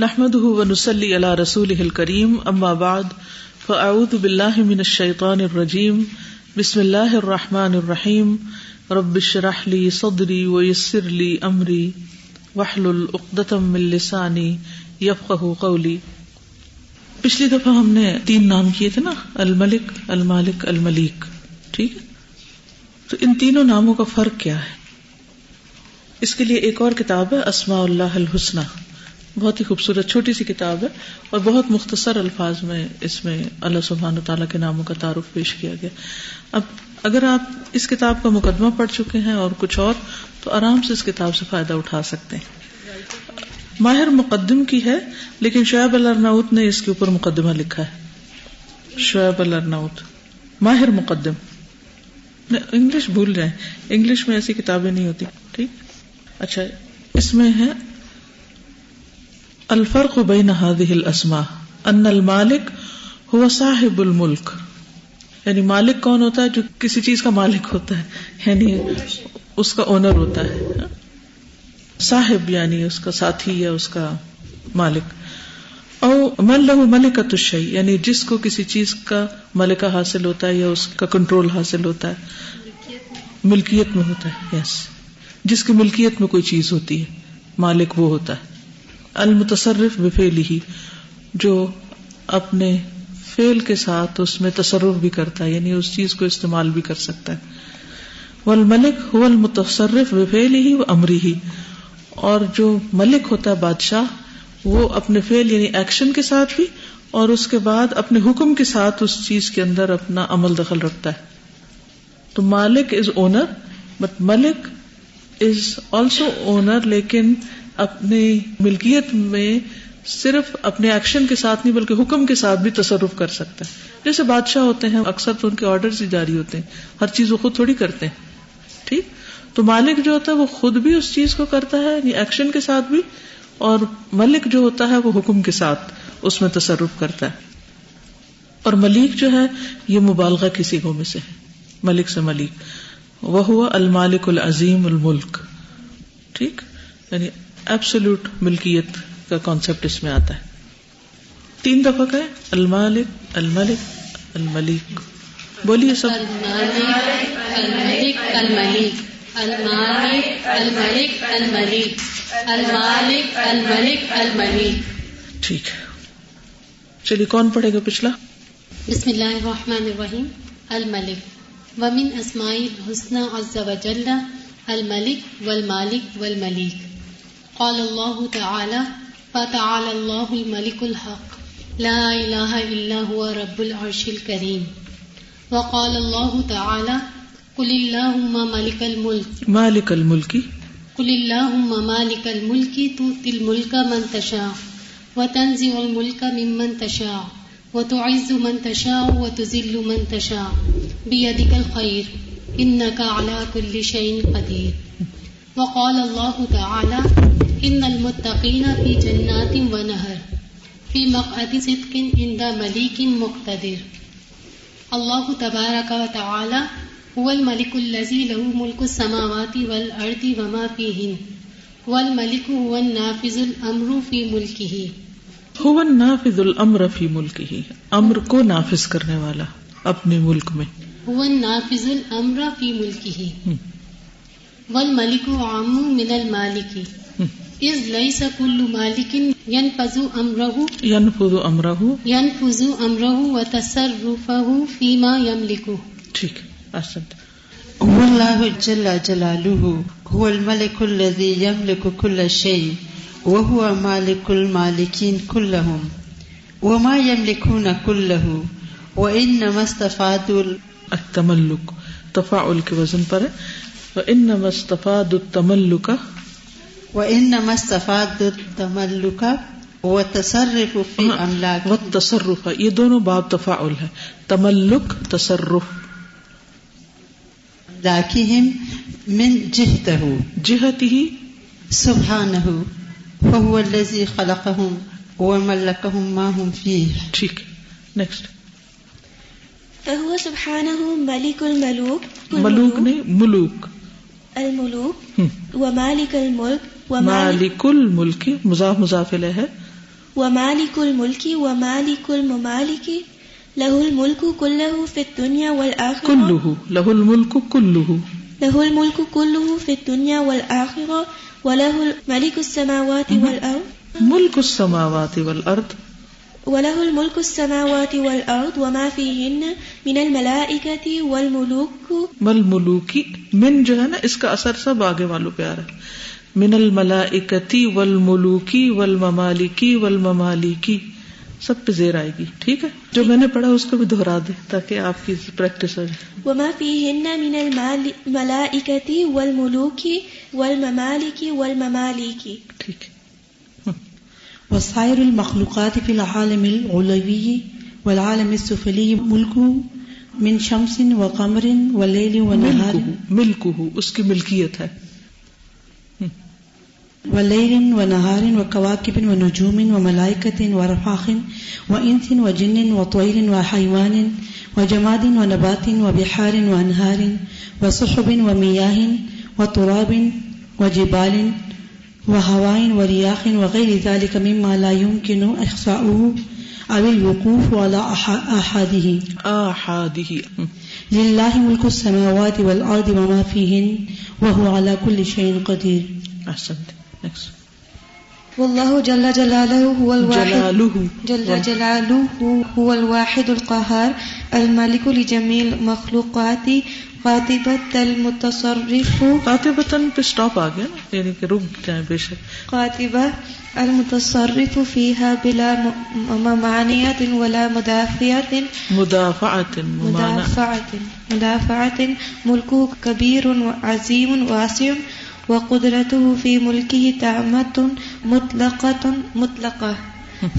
نحمده ونسلي على رسوله الكريم اما بعد فاعوذ بالله من الشيطان الرجيم. بسم الله الرحمن الرحيم. رب اشرح لي صدري ويسر لي امري واحلل عقدة من لساني يفقهوا قولي. پچھلی دفعہ ہم نے تین نام کیے تھے نا، الملک، المالک، الملیک. ٹھیک ہے؟ تو ان تینوں ناموں کا فرق کیا ہے؟ اس کے لیے ایک اور کتاب ہے، اسماء اللہ الحسنہ. بہت ہی خوبصورت، چھوٹی سی کتاب ہے اور بہت مختصر الفاظ میں اس میں اللہ سبحان تعالیٰ کے ناموں کا تعارف پیش کیا گیا۔ اب اگر آپ اس کتاب کا مقدمہ پڑھ چکے ہیں اور کچھ اور، تو آرام سے اس کتاب سے فائدہ اٹھا سکتے ہیں۔ ماہر مقدم کی ہے، لیکن شعیب الرناؤت نے اس کے اوپر مقدمہ لکھا ہے۔ شعیب الرناؤت ماہر مقدم۔ انگلش بھول جائیں۔ انگلش میں ایسی کتابیں نہیں ہوتی، ٹھیک؟ اچھا اس میں ہے الفرق بین هذه الاسماء، ان المالک هو صاحب الملک. یعنی مالک کون ہوتا ہے جو کسی چیز کا مالک ہوتا ہے؟ یعنی اس کا اونر ہوتا ہے. صاحب یعنی اس کا ساتھی یا اس کا مالک. او من له ملکۃ الشیء یعنی جس کو کسی چیز کا ملکہ حاصل ہوتا ہے یا اس کا کنٹرول حاصل ہوتا ہے. ملکیت میں ہوتا ہے یس جس کی ملکیت میں کوئی چیز ہوتی ہے، مالک وہ ہوتا ہے. المتصرف بفیلی ہی جو اپنے فیل کے ساتھ اس میں تصرف بھی کرتا ہے یعنی اس چیز کو استعمال بھی کر سکتا ہے۔ والملک هو المتصرف بفعلی ہی و امری ہی اور جو ملک ہوتا ہے بادشاہ، وہ اپنے فیل یعنی ایکشن کے ساتھ بھی، اور اس کے بعد اپنے حکم کے ساتھ اس چیز کے اندر اپنا عمل دخل رکھتا ہے۔ تو مالک از اونر بٹ ملک از آلسو اونر لیکن اپنی ملکیت میں صرف اپنے ایکشن کے ساتھ نہیں، بلکہ حکم کے ساتھ بھی تصرف کر سکتا ہے جیسے بادشاہ ہوتے ہیں، اکثر تو ان کے آرڈر ہی جاری ہوتے ہیں۔ ہر چیز وہ خود تھوڑی کرتے ہیں۔ ٹھیک؟ تو مالک جو ہوتا ہے، وہ خود بھی اس چیز کو کرتا ہے یعنی ایکشن کے ساتھ بھی، اور ملک جو ہوتا ہے، وہ حکم کے ساتھ اس میں تصرف کرتا ہے۔ اور ملک جو ہے، یہ مبالغہ کسی گو میں سے ہے۔ ملک سے ملک۔ وہ ہوا المالک العظیم الملک۔ ٹھیک؟ یعنی ایبسولوٹ ملکیت کا کانسیپٹ اس میں آتا ہے۔ تین دفعہ کہ المالک الملک الملک۔ بولیے سب۔ الملک الملک۔ المالک الملک الملک۔ المالک الملک الملک۔ ٹھیک ہے۔ چلیے کون پڑھے گا پچھلا؟ بسم اللہ الرحمن الرحیم۔ الملک۔ ومن اسماء الحسنى عز وجل۔ الملک والمالک والملیک قال الله تعالى فتعالى الله الملك الحق لا إله إلا هو رب العرش الكريم وقال الله تعالى قل اللهم مالك الملك مالك الملك قل اللهم مالك الملك تؤتي الملك من تشاء وتنزع الملك ممن تشاء وتعز من تشاء وتذل من تشاء. بيدك الخير إنك على كل شيء قدير. وقال الله تعالى ان المتقین فی جنات و نہر فی مقعد صدق عند ملیک مقتدر. اللہ تبارک و تعالی هو الملك الذي له ملك السماوات والارض وما فيهن والملك هو النافذ الامر في ملكه هو النافذ الامر في ملكه امر کو نافذ کرنے والا اپنے ملک میں۔ هو النافذ الامر في ملكه والملك عام من المالك از لیس کل مالک ینفذ امرہ. ینفذ امرہ. ینفذ امرہ و تصرفہ فیما یملکہ ٹھیک. احسنت. هو الله جل جلاله هو الملك الذي يملك كل شيء وهو مالك المالكين كلهم وما يملكون كله وإنما استفادوا التملك تفاعل کے وزن پر. وإنما استفادوا التملك وإنما استفاد التملك وتصرف في أملاك والتصرف یہ دونوں باب تفاعل ہے تملک تصرف۔ أملاكهم من جهته. جهته۔ سبحانه فهو الذي خلقهم وملكهم ما هم فيه. ٹھیک نیکسٹ فهو سبحانه ملك الملوك. ملوک نہیں ملوک۔ ومالك الملك مالک الملک مضاف مضافل ہے ومالك الملك ومالك الممالك له الملك كله في الدنيا والآخرة. كله. له الملك كله. له الملك كله في الدنيا والآخرة وله ملك السماوات والأرض. ملك السماوات والارض وله الملك السماوات والأرض وما فيهن من الملائكة والملوك. مل ملوکی من جو ہے نا اس کا اثر سب آگے والوں پہ آ رہا ہے۔ من الملائکتی والملوکی والممالکی والممالکی سب پہ زیر آئے گی۔ ٹھیک ہے؟ جو میں نے پڑھا اس کو بھی دہرا دے تاکہ آپ کی پریکٹس ہو جائے۔ وما فيهن من الملائكة والملوك والممالك والممالك ٹھیک ہے۔ وسائر المخلوقات في العالم العلوي والعالم السفلي ملكه من شمس وقمر وليل ونهار ملکہ اس کی ملکیت ہے۔ وليل ونهار وكواكب ونجوم وملائكة ورفاخ وإنس وجن وطير وحيوان وجماد ونبات وبحار وأنهار وسحب ومياه وتراب وجبال وهواء ورياح وغير ذلك مما لا يمكن إحصاؤه أو الوقوف على أح- أحده آحادی لله ملك السماوات والأرض وما فيهن وهو على كل شيء قدير. احسنت نیکسٹ والله جل جلاله هو الواحد. جلالہ. جل جلاله هو الواحد القهار الملك لجميع المخلوقات. المتصرف. قاطبتاً پہ سٹاپ آ گیا نا؟ یعنی کہ رک جائیں بے شک. المتصرف فيها بلا ممانعة ولا مدافعة ممانع. مدافعة مدافعة ملكه كبير وعظيم واسع. وقدرته في ملكه تامة مطلقة مطلقة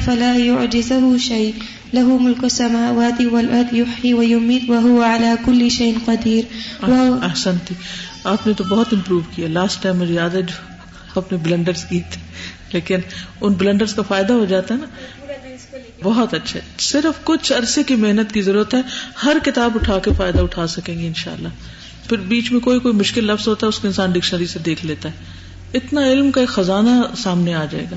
فلا يعجزه شيء. له ملك السماوات والأرض يحيي ويميت وهو على كل شيء قدير احسنتی آپ نے تو بہت امپروو کیا. لاسٹ ٹائم مجھے یاد ہے جو اپنے بلنڈرز کی تھے لیکن ان بلنڈرز کا فائدہ ہو جاتا ہے نا؟ بہت اچھے صرف کچھ عرصے کی محنت کی ضرورت ہے ہر کتاب اٹھا کے فائدہ اٹھا سکیں گے انشاءاللہ. پھر بیچ میں کوئی کوئی مشکل لفظ ہوتا ہے اس کو انسان ڈکشنری سے دیکھ لیتا ہے. اتنا علم کا ایک خزانہ سامنے آ جائے گا۔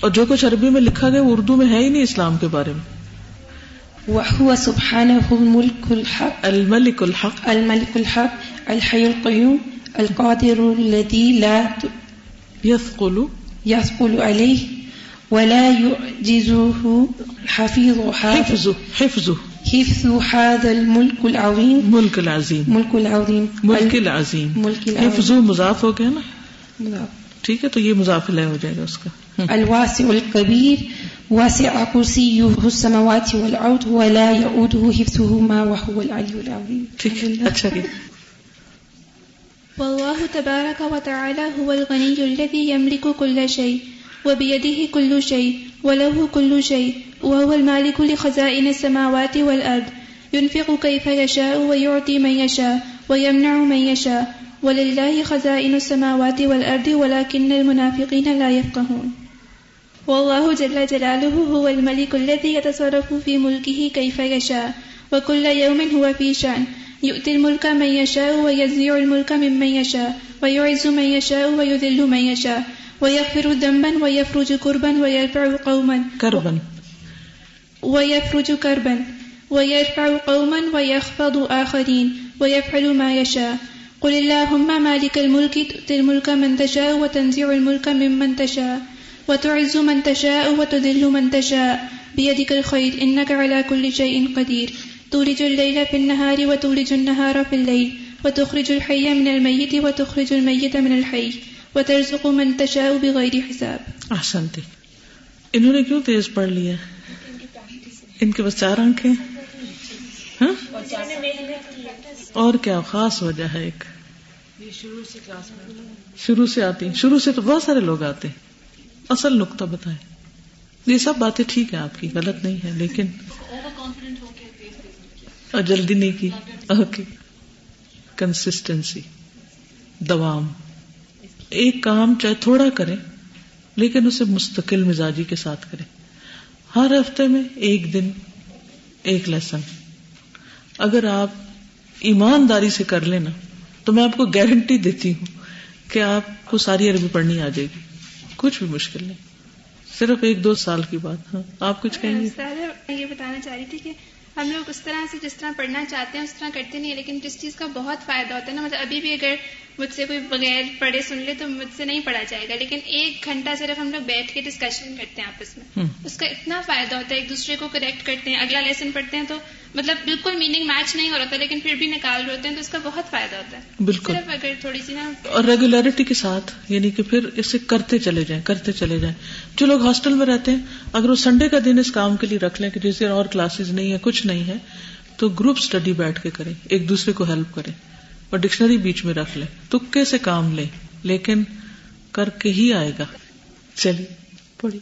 اور جو کچھ عربی میں لکھا گیا وہ اردو میں ہے ہی نہیں اسلام کے بارے میں۔ وهو سبحانه الملك الحق۔ الملک الحق۔ الملك الحق الحي القيوم القادر الذي لا یثقل يثقل۔ عليه ولا يعجزه حفيظ هذا حفظ حفظ۔ هذا الملك العظيم۔ ملك العظيم۔ ملک العظیم ملك العظيم۔ حفظ مضاف ہو گیا نا۔ ٹھیک ہے تو یہ مضاف لے ہو جائے گا اس کا۔ الواسع الكبير واسع كرسيه السماوات والأرض ولا يؤوده حفظهما وهو العلي العظيم ٹھیک ہے اچھا جی۔ والله تبارك وتعالى هو الغني الذي يملك كل شيء وبيده كل شيء وله كل شيء وهو المالك لخزائن السماوات والأرض ينفق كيف يشاء ويعطي من يشاء ويمنع من يشاء ولله خزائن السماوات والأرض ولكن المنافقين لا يفقهون. والله جل جلاله هو الملك الذي يتصرف في ملكه كيف يشاء وكل يوم هو في شأن. يؤتي الملك من يشاء ويزيع الملك ممن يشاء ويعز من يشاء ويذل من يشاء ويغفر ذنبا ويفرج كربا ويرفع قوما کربن ويفرج كربا. ويرفع قوما ويخفض آخرين ويفعل ما يشاء قل اللهم مالك الملك، تؤتي الملك من تشاء وتنزع الملك ممن تشاء، وتعز من تشاء وتذل من تشاء. بيدك الخير، إنك على كل شيء قدير. تولج الليل في النهار وتولج النهار في الليل. وتخرج الحي من الميت وتخرج الميت من الحي. وترزق من تشاء بغير حساب. احسنتی انہوں نے کیوں تیز پڑھ لیا؟ ان کے بس چار آنکھیں؟ ہاں؟ اور کیا خاص وجہ ہے ایک؟ شروع سے آتی ہیں۔ شروع سے تو بہت سارے لوگ آتے ہیں۔ اصل نقطہ بتائیں۔ یہ سب باتیں ٹھیک ہے آپ کی غلط نہیں ہے لیکن اور جلدی نہیں کی۔ اوکے کنسٹینسی دوام۔ ایک کام چاہے تھوڑا کریں لیکن اسے مستقل مزاجی کے ساتھ کریں۔ ہر ہفتے میں ایک دن ایک لیسن اگر آپ ایمانداری سے کر لینا تو میں آپ کو گارنٹی دیتی ہوں کہ آپ کو ساری عربی پڑھنی آ جائے گی۔ کچھ بھی مشکل نہیں۔ صرف ایک دو سال کی بات ہاں۔ آپ کچھ کہیں گے؟ یہ بتانا چاہ رہی تھی کہ ہم لوگ اس طرح سے جس طرح پڑھنا چاہتے ہیں اس طرح کرتے نہیں ہیں لیکن جس چیز کا بہت فائدہ ہوتا ہے نا مطلب ابھی بھی اگر مجھ سے کوئی بغیر پڑھے سن لے تو مجھ سے نہیں پڑھا جائے گا۔ لیکن ایک گھنٹہ صرف ہم لوگ بیٹھ کے ڈسکشن کرتے ہیں آپس میں۔ اس کا اتنا فائدہ ہوتا ہے ایک دوسرے کو کریکٹ کرتے ہیں اگلا لیسن پڑھتے ہیں تو مطلب بالکل میننگ میچ نہیں ہو رہا تھا لیکن پھر بھی نکال رہے ہوتے ہیں تو اس کا بہت فائدہ ہوتا ہے۔ بالکل۔ صرف اگر تھوڑی سی نا اور ریگولیرٹی کے ساتھ یعنی کہ پھر اسے کرتے چلے جائیں کرتے چلے جائیں۔ جو لوگ ہاسٹل میں رہتے ہیں اگر وہ سنڈے کا دن اس کام کے لیے رکھ لیں کہ جس دن اور کلاسز نہیں ہے کچھ نہیں ہے تو گروپ اسٹڈی بیٹھ کے کریں ایک دوسرے کو ہیلپ کریں اور ڈکشنری بیچ میں رکھ لیں۔ تکے سے کام لیں لیکن کر کے ہی آئے گا۔ چلیے پڑھی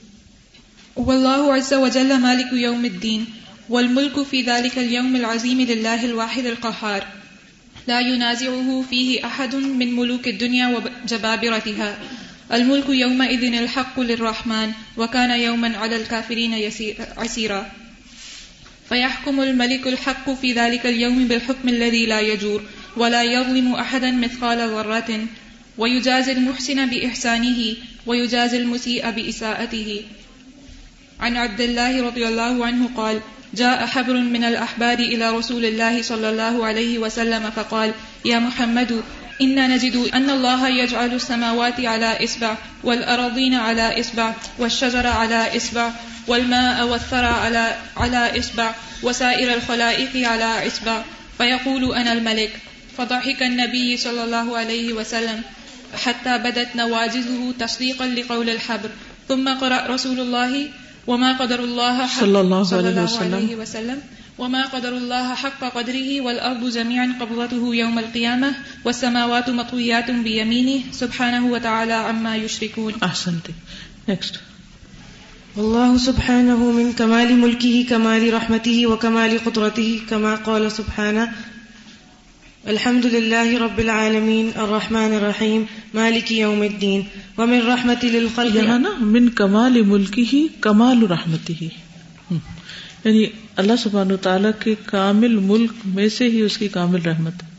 عز وجل مالك يوم الدين والملك في ذلك اليوم العظيم لله الواحد القهار لا ينازعه فيه أحد من ملوك الدنيا وجبابرتها الملك يومئذ الحق للرحمن وكان يوما على الكافرين عسيرا فيحكم الملك الحق في ذلك اليوم بالحكم الذي لا يجور ولا يظلم أحدا مثقال ذرة ويجازي المحسن بإحسانه ويجازي المسيء بإساءته عن عبد الله رضي الله عنه قال، جاء حبر من الأحبار إلى رسول الله صلى الله عليه وسلم فقال، يا محمد، إنا نجد أن الله يجعل السماوات على إصبع، والأراضين على إصبع، والشجر على إصبع، والماء والثرى على على إصبع، وسائر الخلائق على إصبع. فيقول أنا الملك. فضحك النبي صلى الله عليه وسلم. حتى بدت نواجذه تصديقا لقول الحبر. ثم قرأ رسول الله وما قدر الله حق صلى الله صلى عليه وسلم. عليه وسلم. وما قدر الله حق قدره والأرض جميعا قبضته يوم القيامة والسماوات مطويات بيمينه. سبحانه وتعالى عما يشركون. احسنتے نیکسٹ والله سبحانه من كمال ملكه كمال رحمته وكمال قدرته كما قال سبحانه الحمد لله رب العالمين، الرحمن الرحيم، مالك يوم الدين، ومن رحمة للخلق یہاں نا من کمال ملکی ہی کمال رحمتی ہی یعنی اللہ سبحانہ و تعالیٰ کے کامل ملک میں سے ہی اس کی کامل رحمت۔ ہے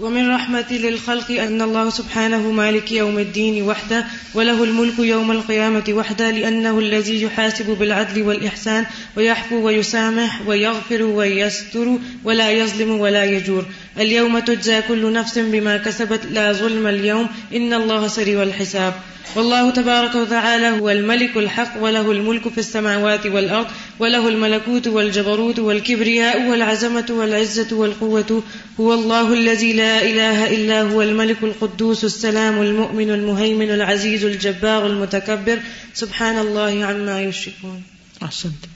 ومن رحمة للخلق أن الله سبحانه مالك يوم الدين وحده وله الملك يوم القيامة وحده لأنه الذي يحاسب بالعدل والإحسان ويحفو ويسامح ويغفر ويستر ولا يظلم ولا يجور اليوم تجزى كل نفس بما كسبت لا ظلم اليوم إن الله سريع الحساب. والله تبارك وتعالى هو الملك الحق وله الملك في السماوات والأرض وله الملكوت والجبروت والكبرياء والعزمة والعزة والقوة. هو الله الذي لا إله إلا هو الملك القدوس السلام المؤمن المهيمن العزيز الجبار المتكبر. سبحان الله عما يشركون. احسنتے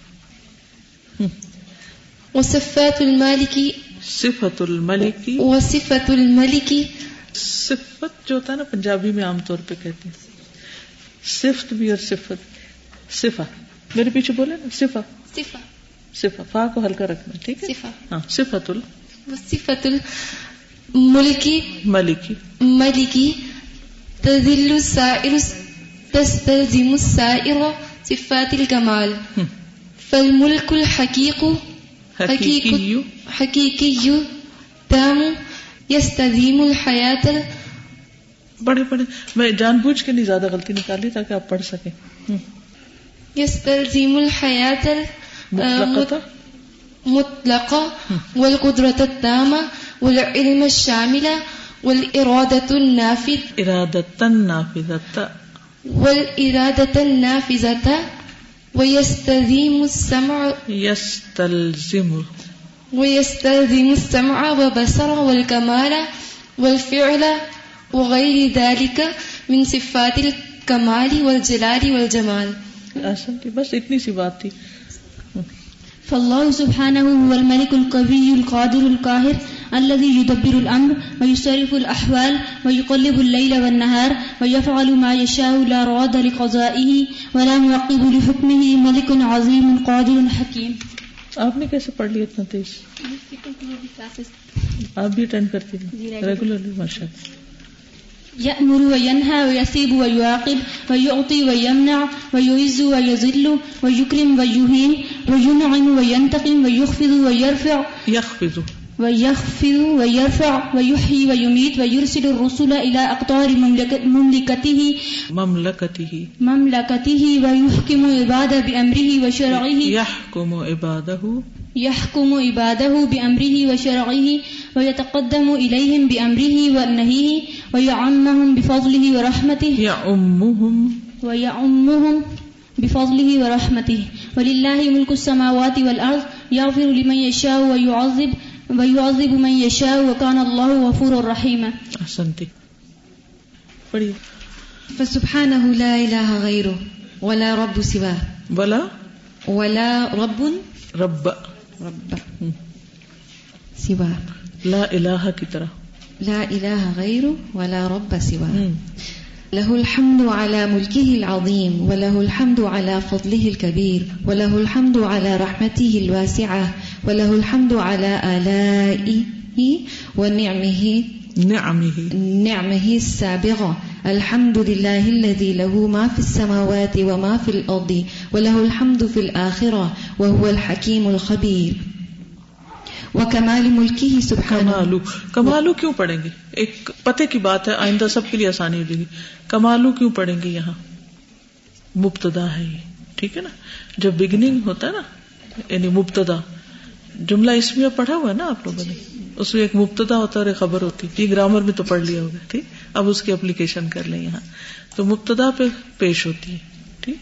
وصفات المالك صفت الملکی وصفة الملك صفت جو ہوتا ہے نا پنجابی میں عام طور پہ کہتے ہیں۔ صفت بھی اور صفت صفا۔ میرے پیچھے بولے نا صفا۔ صفة صفا۔ فا کو ہلکا رکھنا ٹھیک ہے؟ صفة ہاں صفت وصفة الملك الملکی ملكي تذل السائر تستلزم السائر صفات الكمال ہم، فالملك حقیقی حقيقي تام يستديم الحياة بڑے بڑے میں جان بوجھ کے نہیں زیادہ غلطی نکالی تاکہ آپ پڑھ سکیں۔ يستلزم الحياة مطلقتا مطلقة والقدرة التامة والعلم الشامل والإرادة النافذ ارادتن نافذتا والإرادة النافذة ويستلزم السمع یستلزم ويستلزم السمع وبصر والكمال والفعل وغير ذلك من صفات الكمال والجلال والجمال. اصل بس اتنی سی بات تھی۔ فالله سبحانه هو الملك القوي القادر القاهر الذي يدبر الأمر ويصرف الأحوال ويقلب الليل والنهار ويفعل ما يشاء لا راد لقضائه ولا معقب لحكمه ملك عظيم قادر حكيم آپ نے کیسے پڑھ لیا اتنا تیز؟ آپ بھی اٹینڈ کرتی تھی ریگولرلی ماشاء اللہ يأمر وينهى ويثيب ويعاقب ويعطي ويمنع ويعز ويذل ويكرم ويهين وينعم وينتقم ويخفض ويرفع یخفض ويخفض ويرفع ويحيي ويميت ويرسل الرسل إلى أقطار مملك- مملكته مملکتی مملكته ويحكم عباده بأمره وشرعه یحکم عبادہ يحكم عباده بأمره وشرعه ويتقدم إليهم بأمره ونهيه ويعمهم بفضله ورحمته یعمہم ويعمهم بفضله ورحمته ولله ملك السماوات والأرض يغفر لمن يشاء ويعذب ويعذب من يشاء وكان الله غفورا رحيما پڑھیے۔ فسبحانه لا إله غيره ولا رب سواه بلا ولا رب رب. رب سواه لا الہ کی طرح لا إله غيره ولا رب سواه. له الحمد على ملكه العظيم وله الحمد على فضله الكبير وله الحمد على رحمته الواسعة وله الحمد على آلائه ونعمه نعمه. نعمه السابغة. الحمد لله الذي له ما في السماوات وما في الأرض وله الحمد في الآخرة وهو الحكيم الخبير. وكمال ملكه سبحانه کمالو. کمالو کیوں پڑھیں گے؟ ایک پتے کی بات ہے، آئندہ سب کے لیے آسانی ہو جائے گی۔ کمالو کیوں پڑھیں گے یہاں؟ مبتدا ہے یہ، ٹھیک ہے نا؟ جب بگننگ ہوتا ہے نا یعنی مبتدا، جملہ اس میں پڑھا ہوا ہے نا آپ لوگوں نے؟ اس میں ایک مبتدا ہوتا ہے اور ایک خبر ہوتی ہے۔ یہ گرامر میں تو پڑھ لیا ہوگا، ٹھیک؟ اب اس کی اپلیکیشن کر لیں یہاں۔ تو مبتدا پہ پیش ہوتی ہے، ٹھیک؟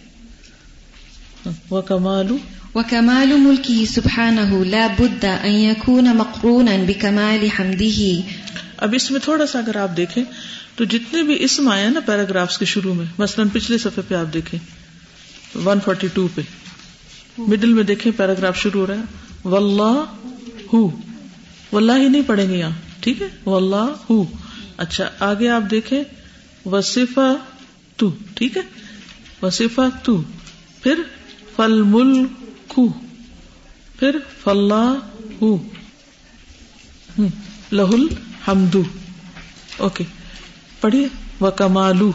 وہ کمالو وكمال ملكه سبحانه لا بد أن يكون مقرونا بكمال حمده اب اس میں تھوڑا سا اگر آپ دیکھیں، تو جتنے بھی اسم آئے نا پیراگرافس کے شروع میں، مثلاً پچھلے صفحے پہ آپ دیکھیں 142 پہ۔ مڈل میں دیکھیں پیراگراف شروع ہو رہا ہے۔ واللہ ہو واللہ ہی نہیں پڑھیں گے یہاں، ٹھیک ہے؟ واللہ ہو اچھا آگے آپ دیکھیں۔ وصفہ تو ٹھیک ہے؟ وصفہ تو پھر فل ملک پھر فلاح لہل حمدو۔ اوکے پڑھیے۔ و کمالو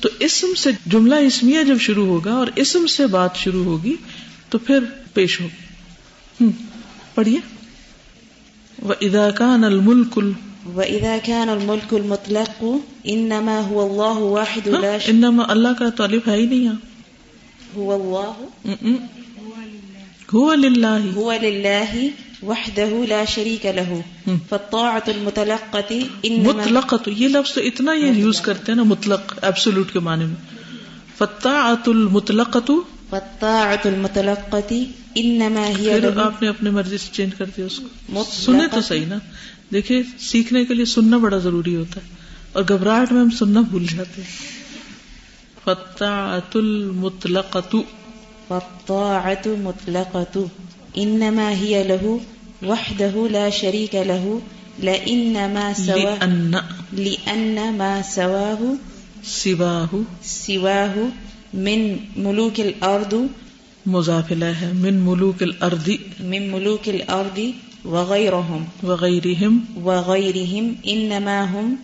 تو اسم سے جملہ اسمیہ جب شروع ہوگا اور اسم سے بات شروع ہوگی تو پھر پیش ہوگی پڑھیے۔ و اداکان الملک ال وإذا كان الملك المطلق إنما هو الله واحد لا ش... انما اللہ کا طالب ہے ہی نہیں۔ یہاں هو الله؟ هو للہ هو لله وحده لا شريك له۔ فالطاعة المتلقة إنما مطلق تو یہ لفظ تو اتنا یہ یوز کرتے ہیں نا مطلق ایبسولوٹ کے معنی میں. فتاعت المطلق تو فالطاعة المتلقة إنما هي پھر آپ نے اپنے مرضی سے چینج کر دیا اس کو۔ سنے تو صحیح نا. دیکھیے سیکھنے کے لیے سننا بڑا ضروری ہوتا ہے اور گھبراہٹ میں ہم سننا بھول جاتے ہیں. فتاعت المطلق تو فالطاعة مطلقة. إنما هي له وحده لا شريك له لإنما سواه لأن لأن ما سواه سواہ سواه من ملوك الأرض. مضافلہ ہے من ملوک الارض من ملوك الأرض وغيرهم. وغیرہم وغيرهم إنما هم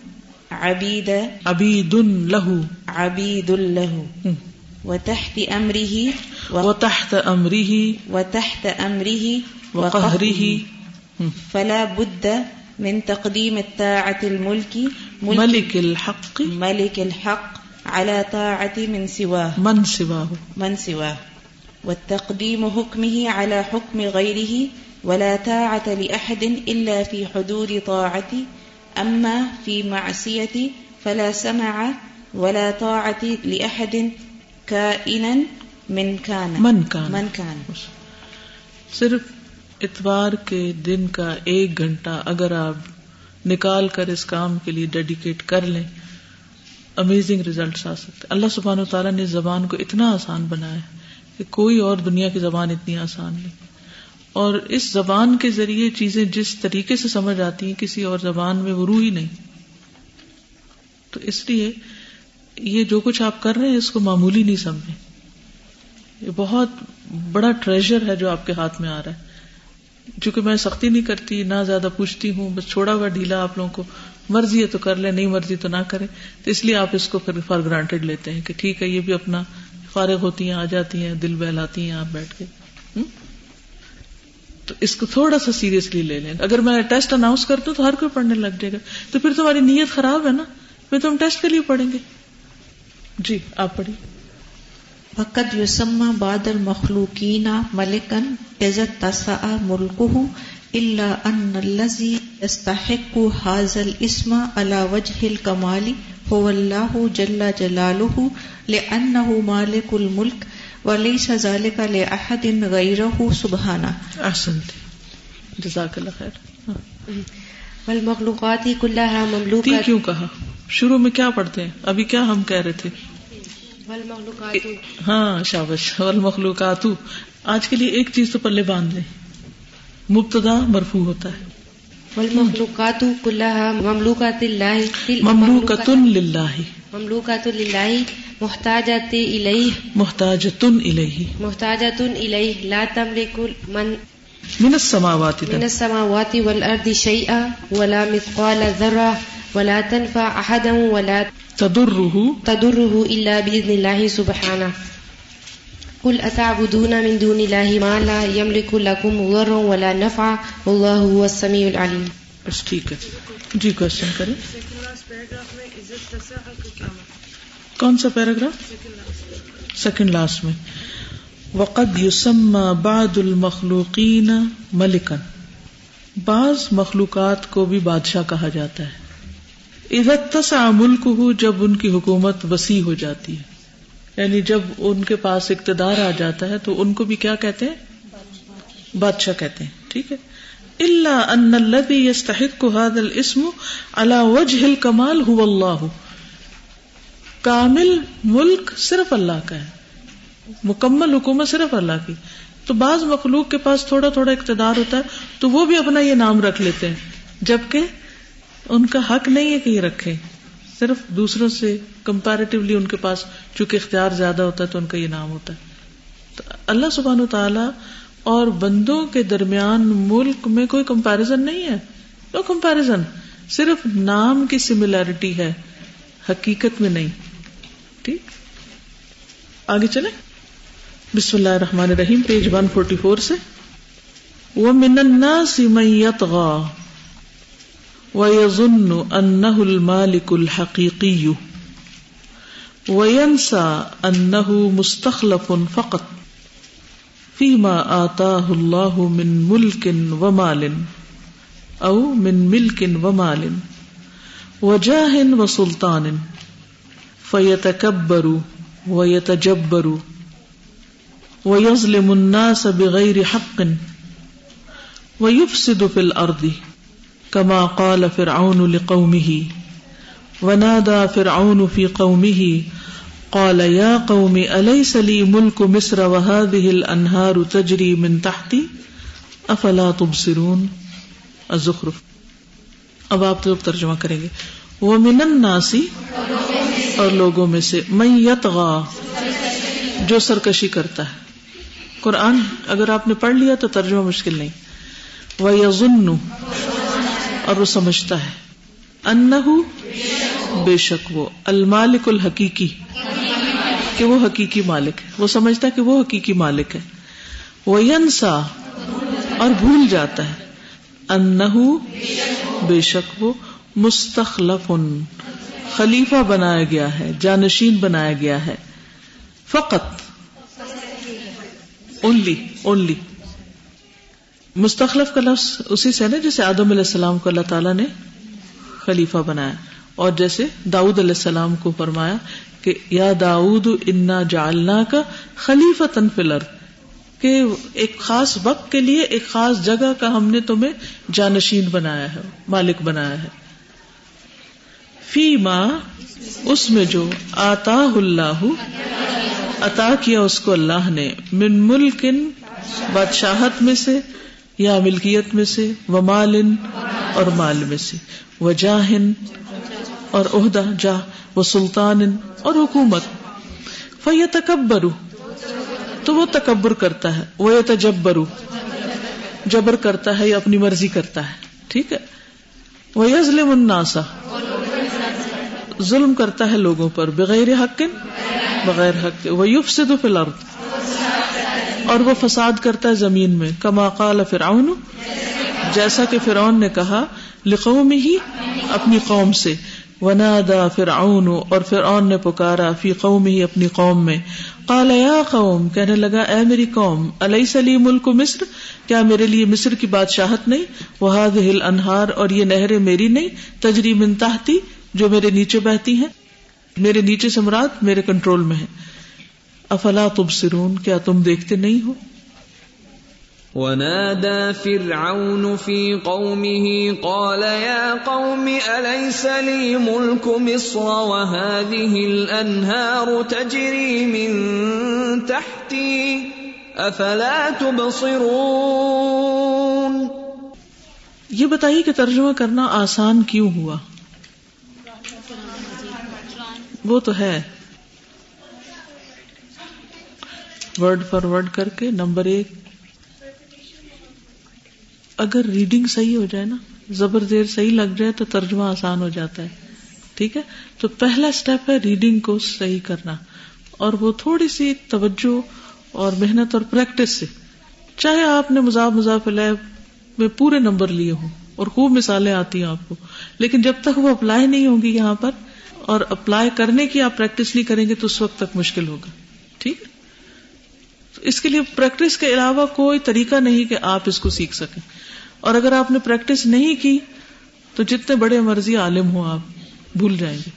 عبيد عبید لہو عبيد له. وتحت أمره و- وتحت امرہ وتحت أمره وقہرہ فلا بد من تقديم الطاعة الملك ملك الحق. ملك الحق على طاعة من سواه. من سواہ من سواه. والتقديم حكمه على حكم غيره ولا طاعة لأحد إلا في حدود طاعتي أما في معصيتي فلا سمع ولا طاعة لأحد من من کان من صرف اتوار کے دن کا ایک گھنٹہ اگر آپ نکال کر اس کام کے لیے ڈیڈیکیٹ کر لیں امیزنگ ریزلٹس آ سکتے اللہ سبحانہ و تعالیٰ نے زبان کو اتنا آسان بنایا کہ کوئی اور دنیا کی زبان اتنی آسان نہیں۔ اور اس زبان کے ذریعے چیزیں جس طریقے سے سمجھ آتی ہیں کسی اور زبان میں وہ روح ہی نہیں۔ تو اس لیے یہ جو کچھ آپ کر رہے ہیں اس کو معمولی نہیں سمجھیں۔ یہ بہت بڑا ٹریجر ہے جو آپ کے ہاتھ میں آ رہا ہے۔ چونکہ میں سختی نہیں کرتی، نہ زیادہ پوچھتی ہوں، بس چھوڑا ہوا ڈھیلا آپ لوگوں کو۔ مرضی ہے تو کر لیں، نہیں مرضی تو نہ کریں۔ تو اس لیے آپ اس کو پھر فار گرانٹیڈ لیتے ہیں کہ ٹھیک ہے، یہ بھی اپنا فارغ ہوتی ہیں، آ جاتی ہیں، دل بہلاتی ہیں آپ بیٹھ کے۔ تو اس کو تھوڑا سا سیریسلی لے لیں۔ اگر میں ٹیسٹ اناؤنس کرتا ہوں تو ہر کوئی پڑھنے لگ جائے گا۔ تو پھر تمہاری نیت خراب ہے نا؟ پھر تم ٹیسٹ کے لیے پڑھیں گے۔ جی آپ پڑھیے۔ وقد يسمى بعد المخلوقين ملكا إذا اتسع ملكه إلا أن الذي يستحق هذا الاسم على وجه الكمال هو الله جل جلاله لأنه مالك الملك وليس ذلك لأحد غيره سبحانه۔ احسنت۔ جزاک اللہ خیر۔ والمخلوقات كلها مملوكة کیوں کہا؟ شروع میں کیا پڑھتے ہیں؟ ابھی کیا ہم کہہ رہے تھے؟ ہاں شابش والمخلوقات. آج کے لیے ایک چیز تو پلے باندھ لیں۔ مبتدا مرفوع ہوتا ہے۔ والمخلوقات كلها مملوكات الله مملوکۃ للہ۔ مملوكات لله محتاجات إليه محتاجۃ الیہ۔ محتاجة إليه لا تملك من من السماوات من السماوات والأرض شيئا ولا مثقال ذرة ولا تنفع أحدا ولا تضره تضره إلا بإذن الله سبحانه. قل أتعبدون من دون الله ما لا يملك لكم ضرا ولا نفع والله هو السميع العليم. بس ٹھیک ہے۔ جی کوشچن کریں۔ کون سا پیراگراف؟ سیکنڈ لاسٹ میں۔ وقد یسمى بعض المخلوقین ملکن بعض مخلوقات کو بھی بادشاہ کہا جاتا ہے۔ ادھر تسا ملک ہو جب ان کی حکومت وسیع ہو جاتی ہے۔ یعنی جب ان کے پاس اقتدار آ جاتا ہے تو ان کو بھی کیا کہتے ہیں؟ بادشاہ کہتے ہیں۔ ٹھیک ہے۔ اللہ ان الذي يستحق هذا الاسم على وجه الكمال هو اللہ۔ کامل ملک صرف اللہ کا ہے۔ مکمل حکومت صرف اللہ کی۔ تو بعض مخلوق کے پاس تھوڑا تھوڑا اقتدار ہوتا ہے تو وہ بھی اپنا یہ نام رکھ لیتے ہیں۔ جبکہ ان کا حق نہیں ہے کہ یہ رکھے۔ صرف دوسروں سے کمپیریٹیولی ان کے پاس چونکہ اختیار زیادہ ہوتا ہے تو ان کا یہ نام ہوتا ہے۔ تو اللہ سبحان و تعالی اور بندوں کے درمیان ملک میں کوئی کمپیرزن نہیں ہے۔ نو کمپیرزن صرف نام کی سملیرٹی ہے۔ حقیقت میں نہیں۔ ٹھیک۔ آگے چلے بسم اللہ الرحمن الرحیم، پیج 144 سے۔ وَمِنَ النَّاسِ مَن يَطْغَى۔ ويظن وَيَظُنُّ أَنَّهُ الْمَالِكُ الْحَقِيقِيُّ وَيَنْسَى أَنَّهُ مُسْتَخْلَفٌ فَقَطْ فِيمَا آتَاهُ اللَّهُ مِن مُلْكٍ وَمَالٍ أَوْ مِن مِلْكٍ وَمَالٍ وَجَاهٍ وَسُلْطَانٍ فَيَتَكَبَّرُ وَيَتَجَبَّرُ وَيَظْلِمُ النَّاسَ بِغَيْرِ حَقٍّ وَيُفْسِدُ فِي الْأَرْضِ كما قال فرعون لقومه. ونادى فرعون في قومه، قال يا قوم، أليس لي ملك مصر وهذه الأنهار تجري من تحتي؟ أفلا تبصرون؟ الزخرف. اب آپ تو ترجمہ کریں گے. وہ من الناسی اور لوگوں میں سے، من یتغا جو سرکشی کرتا ہے. قرآن، اگر آپ نے پڑھ لیا تو ترجمہ مشکل نہیں. وہ یظن اور وہ سمجھتا ہے۔ انہو بے شک وہ المالک الحقیقی۔ کہ وہ حقیقی مالک ہے۔ وہ سمجھتا ہے کہ وہ حقیقی مالک ہے۔ وہ ینسا اور بھول جاتا ہے۔ انہو بے شک وہ مستخلف خلیفہ بنایا گیا ہے۔ جانشین بنایا گیا ہے۔ فقط۔ Only only. مستخلف کا لفظ اسی سے نا جیسے آدم علیہ السلام کو اللہ تعالیٰ نے خلیفہ بنایا اور جیسے داؤد علیہ السلام کو فرمایا کہ یا داؤد انا جالنا کا خلیفہ تنفلر کہ ایک خاص وقت کے لیے ایک خاص جگہ کا ہم نے تمہیں جانشین بنایا ہے، مالک بنایا ہے۔ فی ماں اس میں جو آتا اللہ، عطا کیا اس کو اللہ نے، من ملک بادشاہت میں سے یا ملکیت میں سے و مالن اور مال میں سے و جاہن اور عہدہ، جاہ و سلطان اور حکومت۔ فی تکبر تو وہ تکبر کرتا ہے وہ یہ تجبرو جبر کرتا ہے یا اپنی مرضی کرتا ہے، ٹھیک ہے؟ وہ یزلم الناسا ظلم کرتا ہے لوگوں پر، بغیر حق بغیر حق۔ وہ یوف سے فی الارض اور وہ فساد کرتا ہے زمین میں۔ کما قال فرعون، جیسا کہ فرعون نے کہا لقوم ہی اپنی قوم سے۔ ونادا فرعون، اور فرعون نے پکارا فی قوم ہی اپنی قوم میں۔ قال، یا قوم، کہنے لگا، اے میری قوم علیہ سلی ملک مصر؟ کیا میرے لیے مصر کی بادشاہت نہیں؟ وہ ہل انہار اور یہ نہریں میری نہیں؟ تجری من تحتی، جو میرے نیچے بہتی ہیں۔ میرے نیچے سے مراد میرے کنٹرول میں ہے۔ افلا تبصرون کیا تم دیکھتے نہیں ہو؟ ونادى فرعون في قومه قال يا قوم أليس لي ملك مصر وهذه الأنهار تجري من تحتي؟ أفلا تبصرون؟ یہ بتائیے کہ ترجمہ کرنا آسان کیوں ہوا؟ وہ تو ہے۔ ورڈ فار ورڈ کر کے نمبر ایک۔ اگر ریڈنگ صحیح ہو جائے نا، زبر زیر صحیح لگ جائے تو ترجمہ آسان ہو جاتا ہے۔ ٹھیک ہے؟ تو پہلا اسٹیپ ہے ریڈنگ کو صحیح کرنا۔ اور وہ تھوڑی سی توجہ اور محنت اور پریکٹس سے۔ چاہے آپ نے مزاح مزاف میں پورے نمبر لیے ہوں اور خوب مثالیں آتی ہیں آپ کو، لیکن جب تک وہ اپلائی نہیں ہوگی یہاں پر اور اپلائی کرنے کی آپ پریکٹس نہیں کریں گے تو اس وقت تک مشکل ہوگا۔ ٹھیک اس کے لیے پریکٹس کے علاوہ کوئی طریقہ نہیں کہ آپ اس کو سیکھ سکیں۔ اور اگر آپ نے پریکٹس نہیں کی تو جتنے بڑے مرضی عالم ہو آپ بھول جائیں گے۔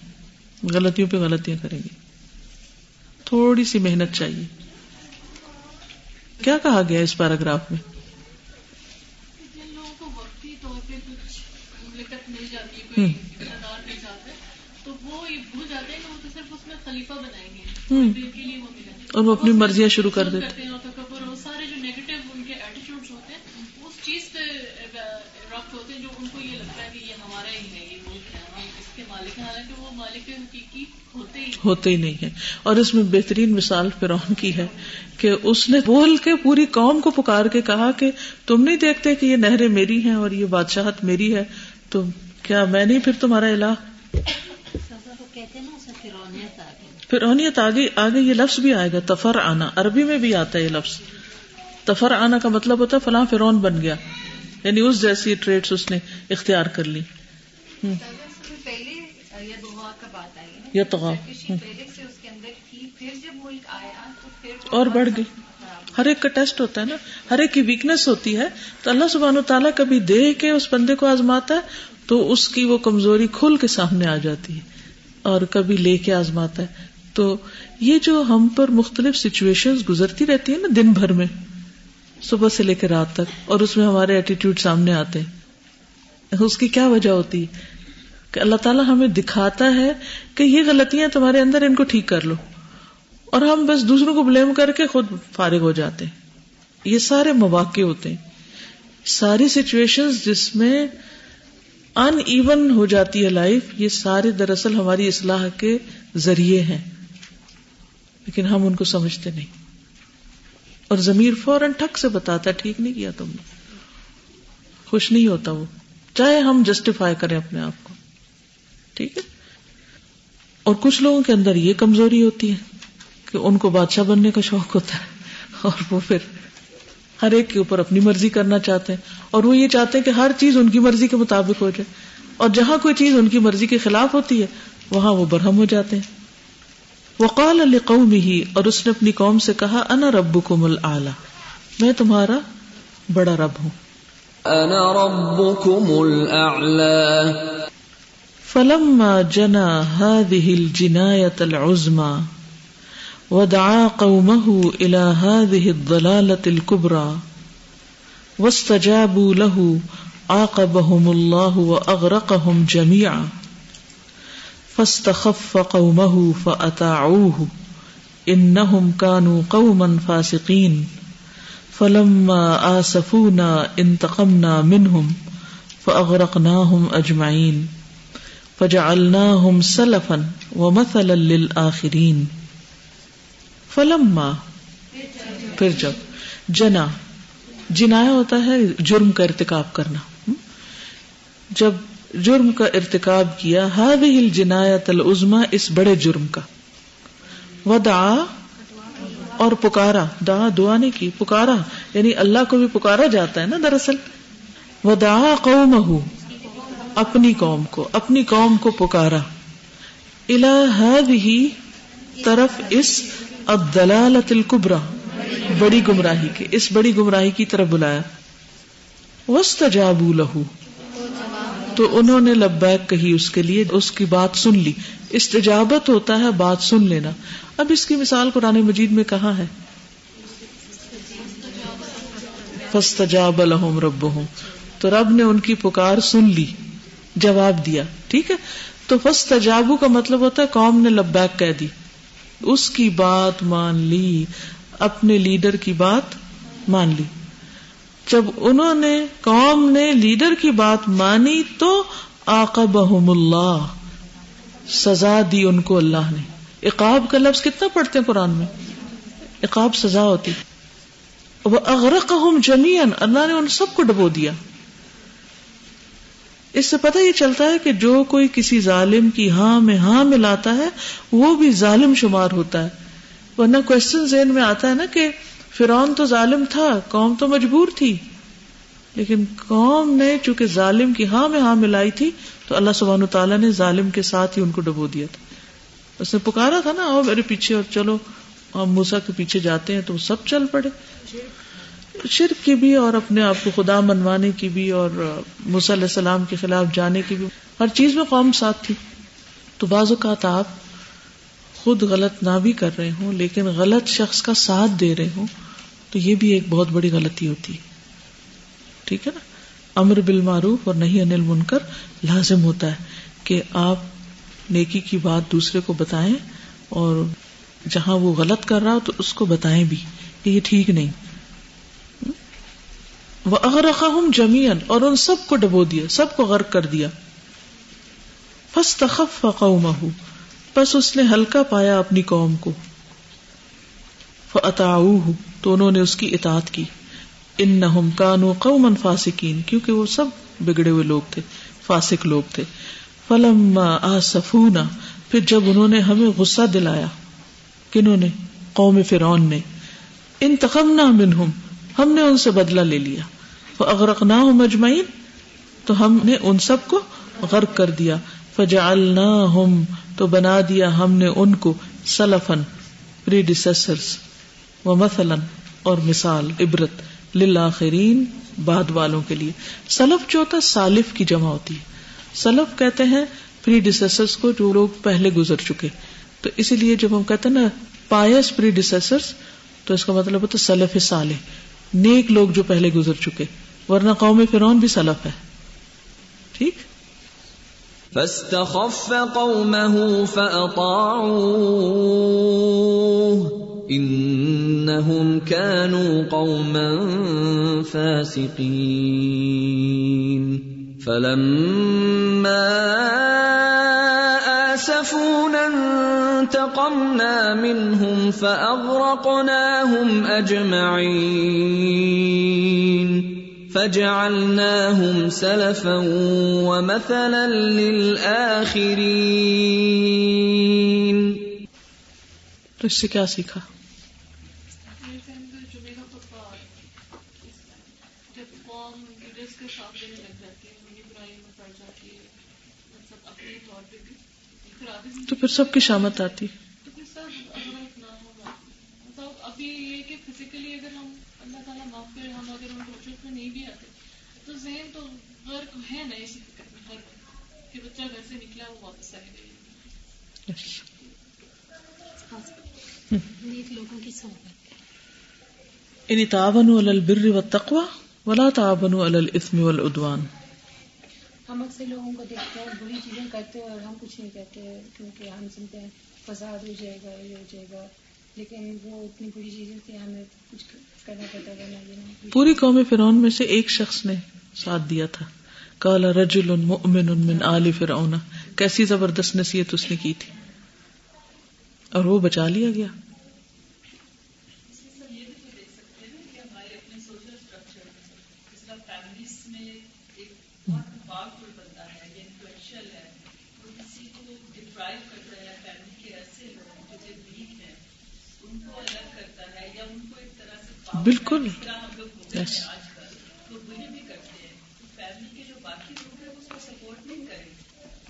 غلطیوں پہ غلطیاں کریں گے۔ تھوڑی سی محنت چاہیے۔ کیا کہا گیا اس پیراگراف میں؟ اور وہ اپنی مرضیاں شروع کر دیتے ہوتے ہی نہیں۔ ہے اور اس میں بہترین مثال فرعون کی ہے کہ اس نے بول کے پوری قوم کو پکار کے کہا کہ تم نہیں دیکھتے کہ یہ نہریں میری ہیں اور یہ بادشاہت میری ہے؟ تو کیا میں نہیں پھر تمہارا الہ؟ فرونیت آگے آگے یہ لفظ بھی آئے گا تفر آنا عربی میں بھی آتا ہے یہ لفظ۔ تفر آنا کا مطلب ہوتا ہے فلاں فرون بن گیا۔ یعنی اس جیسی ٹریڈس اس نے اختیار کر لی۔ یا تو اور بڑھ گئی۔ ہر ایک کا ٹیسٹ ہوتا ہے نا۔ ہر ایک کی ویکنیس ہوتی ہے۔ تو اللہ سبحانہ تعالیٰ کبھی دے کے اس بندے کو آزماتا ہے تو اس کی وہ کمزوری کھل کے سامنے آ جاتی ہے۔ اور کبھی لے کے آزماتا ہے۔ تو یہ جو ہم پر مختلف سچویشن گزرتی رہتی ہے نا دن بھر میں، صبح سے لے کے رات تک، اور اس میں ہمارے ایٹیٹیوڈ سامنے آتے ہیں۔ اس کی کیا وجہ ہوتی؟ ہے کہ اللہ تعالیٰ ہمیں دکھاتا ہے کہ یہ غلطیاں تمہارے اندر ان کو ٹھیک کر لو، اور ہم بس دوسروں کو بلیم کر کے خود فارغ ہو جاتے ہیں۔ یہ سارے مواقع ہوتے ہیں۔ ساری سچویشن جس میں ان ایون ہو جاتی ہے لائف یہ سارے دراصل ہماری اصلاح کے ذریعے ہیں۔ لیکن ہم ان کو سمجھتے نہیں۔ اور ضمیر فوراً ٹھک سے بتاتا ہے، ٹھیک نہیں کیا تم نے۔ خوش نہیں ہوتا وہ۔ چاہے ہم جسٹیفائی کریں اپنے آپ کو۔ ٹھیک ہے؟ اور کچھ لوگوں کے اندر یہ کمزوری ہوتی ہے کہ ان کو بادشاہ بننے کا شوق ہوتا ہے۔ اور وہ پھر ہر ایک کے اوپر اپنی مرضی کرنا چاہتے ہیں۔ اور وہ یہ چاہتے ہیں کہ ہر چیز ان کی مرضی کے مطابق ہو جائے۔ اور جہاں کوئی چیز ان کی مرضی کے خلاف ہوتی ہے، وہاں وہ برہم ہو جاتے ہیں۔ وقال علی ہی اور اس نے اپنی قوم سے کہا انا رب کو مل میں تمہارا بڑا رب ہوں۔ انا ربكم الاعلى فلما جنا هذه الجناية العظمى ودعا قومه إلى هذه الضلالة الكبرى واستجابوا له عاقبهم الله وأغرقهم جميعا فاستخف قومه فأطاعوه إنهم كانوا قوما فاسقين فلما آسفونا انتقمنا منهم فأغرقناهم أجمعين فجعلناهم سلفا ومثلا للآخرين فلما پھر جب جنا، جنایا ہوتا ہے، جرم کا ارتکاب کرنا۔ جب جرم کا ارتکاب کیا، هذه الجناية العظمى اس بڑے جرم کا۔ ودعا اور پکارا۔ دعا دعا نہیں کی، پکارا۔ یعنی اللہ کو بھی پکارا جاتا ہے نا دراصل۔ وہ دعا قوم اپنی قوم کو، اپنی قوم کو پکارا۔ الہ طرف اس الدلالت الکبرا بڑی گمراہی کے، اس بڑی گمراہی کی طرف بلایا۔ وسطجابوا لہو تو انہوں نے لبیک کہی اس کے لیے، اس کی بات سن لی۔ استجابت ہوتا ہے بات سن لینا۔ اب اس کی مثال قرآن مجید میں کہاں ہے؟ فستجاب لهم ربهم۔ تو رب نے ان کی پکار سن لی، جواب دیا۔ ٹھیک ہے؟ تو فستجابو کا مطلب ہوتا ہے قوم نے لبیک کہہ دی۔ اس کی بات مان لی، اپنے لیڈر کی بات مان لی۔ جب انہوں نے قوم نے لیڈر کی بات مانی تو آقا بہم اللہ، سزا دی ان کو اللہ نے۔ اقاب کا لفظ کتنا پڑھتے ہیں قرآن میں؟ اقاب سزا ہوتی۔ وہ اغرق اللہ نے ان سب کو ڈبو دیا۔ اس سے پتہ یہ چلتا ہے کہ جو کوئی کسی ظالم کی ہاں میں ہاں ملاتا ہے، وہ بھی ظالم شمار ہوتا ہے۔ ورنہ کوشچن ذہن میں آتا ہے نا کہ فرعون تو ظالم تھا، قوم تو مجبور تھی۔ لیکن قوم نے چونکہ ظالم کی ہاں میں ہاں ملائی تھی، تو اللہ سبحانہ تعالیٰ نے ظالم کے ساتھ ہی ان کو ڈبو دیا تھا۔ اس نے پکارا تھا نا، آؤ میرے پیچھے اور چلو۔ ہم موسا کے پیچھے جاتے ہیں تو سب چل پڑے۔ شرک کی بھی اور اپنے آپ کو خدا منوانے کی بھی اور موسیٰ علیہ السلام کے خلاف جانے کی بھی۔ ہر چیز میں قوم ساتھ تھی۔ تو بعض اوقات آپ خود غلط نہ بھی کر رہے ہوں، لیکن غلط شخص کا ساتھ دے رہے ہوں، تو یہ بھی ایک بہت بڑی غلطی ہوتی ہے۔ ٹھیک ہے نا؟ امر بالمعروف اور نہیں انل منکر لازم ہوتا ہے کہ آپ نیکی کی بات دوسرے کو بتائیں اور جہاں وہ غلط کر رہا ہو تو اس کو بتائیں بھی کہ یہ ٹھیک نہیں۔ وہ اغرقہم جمیان اور ان سب کو ڈبو دیا، سب کو غرق کر دیا۔ فاستخف قومہ بس اس نے ہلکا پایا اپنی قوم کو۔ فأطاعوہ تو انہوں نے اس کی اطاعت کی۔ انہم کانوا قوما فاسقین کیونکہ وہ سب بگڑے ہوئے لوگ تھے، فاسق لوگ تھے۔ فلما آسفونا پھر جب انہوں نے ہمیں غصہ دلایا کنہوں نے قوم فرعون نے انتقمنا منہم، ہم نے ان سے بدلہ لے لیا۔ فاغرقناہم اجمعین تو ہم نے ان سب کو غرق کر دیا۔ فجعلناہم تو بنا دیا ہم نے ان کو سلفن پریڈیسرس و مثلاً اور مثال، عبرت، للآخرین، بعد والوں کے لیے۔ سلف جو ہوتا ہے سالف کی جمع ہوتی ہے۔ سلف کہتے ہیں پری ڈسیسرس کو جو لوگ پہلے گزر چکے۔ تو اسی لیے جب ہم کہتے ہیں نا پایس پری ڈسیسرس تو اس کا مطلب ہوتا ہے سلف صالح۔ نیک لوگ جو پہلے گزر چکے۔ ورنہ قوم فرعون بھی سلف ہے۔ ٹھیک؟ فاستخف قومه فأطاعوه. إنهم كانوا قوما فاسقين. فلما آسفونا انتقمنا منهم فأغرقناهم أجمعين. فجعلناهم سلفا ومثلا للآخرين. تو اس سے کیا سیکھا؟ تو پھر سب کی شامت آتی۔ ابھی یہ کہ فزیکلی اگر ہم اللہ تعالیٰ معاف کرے ہم اگر ان پروجیکٹ میں نہیں بھی آتے تو ذہن تو غرق ہے نا اسی فکر میں ہر گھر سے نکلا وہ واپس آئے گا لوگوں کی صحبت یعنی تعاون البر والتقوى ولا تعاون علی الاثم والعدوان. ہم اکثر لوگوں کو دیکھتے ہیں بری چیزیں کرتے ہیں اور ہم کچھ نہیں کہتے کیونکہ ہم سنتے ہیں فساد ہو جائے گا یہ ہو جائے گا لیکن وہ اتنی بری چیزیں تھی ہمیں کچھ کرنا پڑتا ہے پوری قوم فرعون میں سے ایک شخص نے ساتھ دیا تھا۔ کالا رجل مؤمن من آل فرعون۔ کیسی زبردست نصیحت اس نے کی تھی۔ اور وہ بچا لیا گیا۔ بالکل۔ یس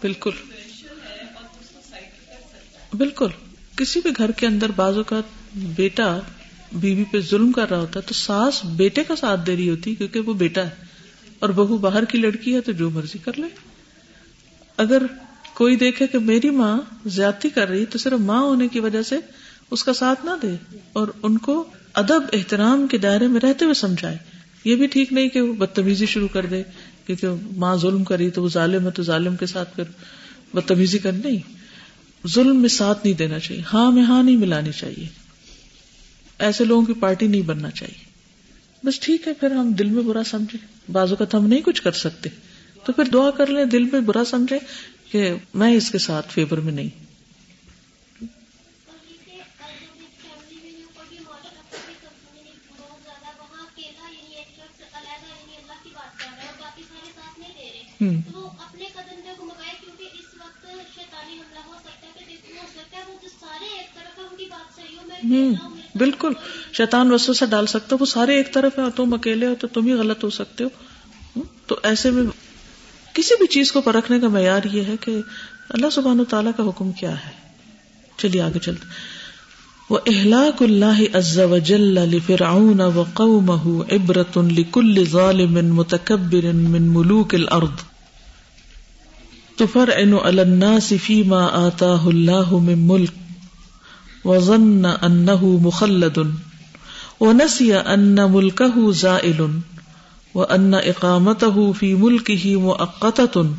بالکل۔ بالکل۔ کسی بھی گھر کے اندر بازو کا بیٹا بیوی پہ ظلم کر رہا ہوتا ہے تو ساس بیٹے کا ساتھ دے رہی ہوتی کیونکہ وہ بیٹا ہے۔ اور بہو باہر کی لڑکی ہے تو جو مرضی کر لے۔ اگر کوئی دیکھے کہ میری ماں زیادتی کر رہی تو صرف ماں ہونے کی وجہ سے اس کا ساتھ نہ دے اور ان کو ادب، احترام کے دائرے میں رہتے ہوئے سمجھائے۔ یہ بھی ٹھیک نہیں کہ وہ بدتمیزی شروع کر دے۔ کیونکہ ماں ظلم کری تو وہ ظالم ہے تو ظالم کے ساتھ پھر بدتمیزی کر نہیں۔ ظلم میں ساتھ نہیں دینا چاہیے۔ ہاں میں ہاں نہیں ملانی چاہیے۔ ایسے لوگوں کی پارٹی نہیں بننا چاہیے۔ بس ٹھیک ہے، پھر ہم دل میں برا سمجھے بازو کا ہم نہیں کچھ کر سکتے۔ تو پھر دعا کر لیں، دل میں برا سمجھے کہ میں اس کے ساتھ فیور میں نہیں۔ ہوں۔ بالکل۔ شیطان وسو سے ڈال سکتا وہ سارے ایک طرف ہے تم اکیلے ہو تو تم ہی غلط ہو سکتے ہو۔ تو ایسے میں کسی بھی چیز کو پرکھنے کا معیار یہ ہے کہ اللہ سبحان و تعالیٰ کا حکم کیا ہے۔ چلیے آگے چلتے۔ وہ اہلاک اللہ عز وجل فرعون و قومه عبرت لكل ظالم متكبر من ملوك الارض۔ تفرعن على الناس فيما آتاه الله من ملك وظن انه مخلد ونسي ان ملكه زائل وان اقامته في ملكه مؤقته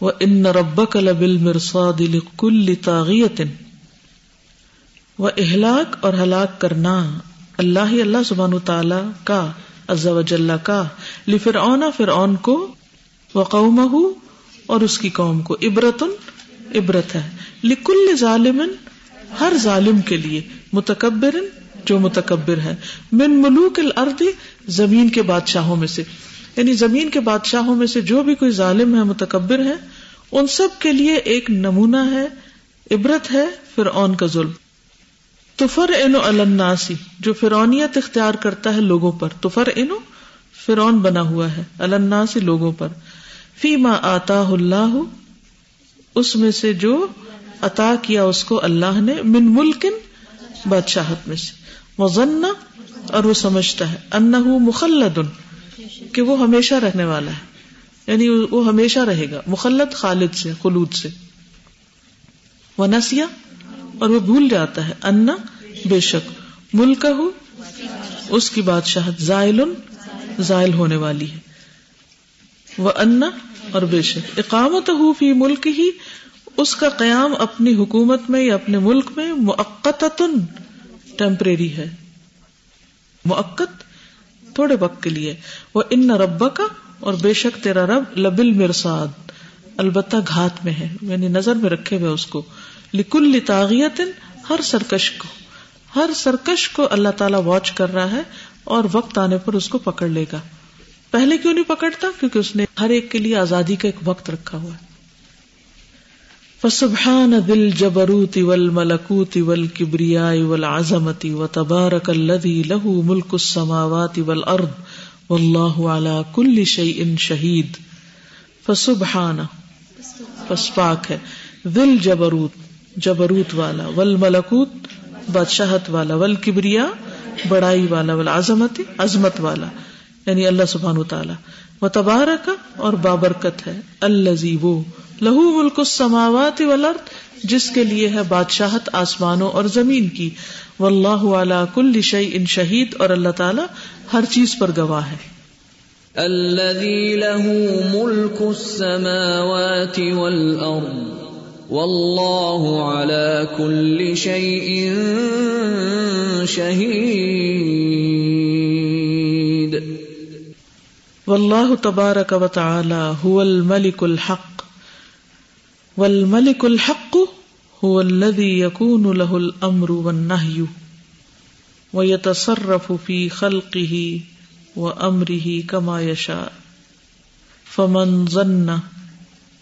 وان ربك لبالمرصاد لكل طاغية واهلاك اور ہلاک کرنا اللہ ہی اللہ سبحانہ تعالی کا عز وجل کا لفرعون فرعون کو وقومه اور اس کی قوم کو عبرت عبرت ہے۔ لکل ظالم ہر ظالم کے لیے متکبر جو متکبر ہے۔ من ملوک الارض، زمین کے بادشاہوں میں سے۔ یعنی زمین کے بادشاہوں میں سے جو بھی کوئی ظالم ہے، متکبر ہے، ان سب کے لیے ایک نمونہ ہے، عبرت ہے، فرعون کا ظلم۔ تو فر اینو الناسی جو فرونیت اختیار کرتا ہے لوگوں پر۔ تو فر اینو فرعون بنا ہوا ہے الناسی لوگوں پر۔ فیما آتا اللہ، اس میں سے جو عطا کیا اس کو اللہ نے من ملکن، بادشاہت میں سے۔ مزنہ اور وہ سمجھتا ہے انہ مخلد کہ وہ ہمیشہ رہنے والا ہے۔ یعنی وہ ہمیشہ رہے گا، مخلد خالد سے، خلود سے۔ وہ نسیا اور وہ بھول جاتا ہے انا بے شک ملک ہو اس کی بادشاہت زائل زائل ہونے والی ہے۔ وہ انا اور بے شک اقامت ہو فی ملک ہی اس کا قیام اپنی حکومت میں یا اپنے ملک میں موقت ٹیمپریری ہے۔ موقت تھوڑے وقت کے لیے۔ وہ ان رب کا اور بے شک تیرا رب لبل مرساد البتہ گھات میں ہے۔ یعنی نظر میں رکھے ہوئے اس کو۔ لکل لتاغیت ہر سرکش کو۔ ہر سرکش کو اللہ تعالیٰ واچ کر رہا ہے اور وقت آنے پر اس کو پکڑ لے گا۔ پہلے کیوں نہیں پکڑتا؟ کیونکہ اس نے ہر ایک کے لیے آزادی کا ایک وقت رکھا ہوا ہے۔ فسبحان دل جبروتی ول ملکوتی ول کبریا ول آزمتی و تبارک الذي له ملك السماوات والارض والله على كل شيء شهيد۔ فسبحان پاک ہے۔ دل جبروت جبروت والا ول ملکوت بادشاہت والا ول کبریا بڑائی والا ول عظمت عظمت والا۔ یعنی اللہ سبحان تعالی و تبارک اور بابرکت ہے۔ الذي وہ۔ لہو ملک السماوات والارض، جس کے لیے ہے بادشاہت آسمانوں اور زمین کی۔ واللہ علی کل شیء شہید اور اللہ تعالی ہر چیز پر گواہ ہے۔ الذي له ملك السماوات والارض والله على كل شيء شهيد والله تبارك وتعالى هو الملك الحق. والملك الحق هو الذي يكون له الامر والنهي ويتصرف في خلقه وامره كما يشاء فمن ظن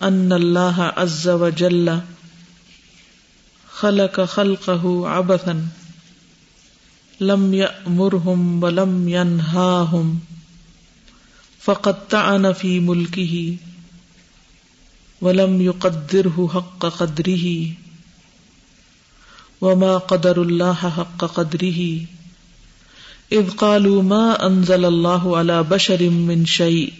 ان الله عز وجل خلق خلقه عبثا لم يأمرهم ولم ينهاهم فقد طعن في ملكه ولم يقدره حق قدره وما قدر الله حق قدره اذ قالوا ما انزل الله على بشر من شيء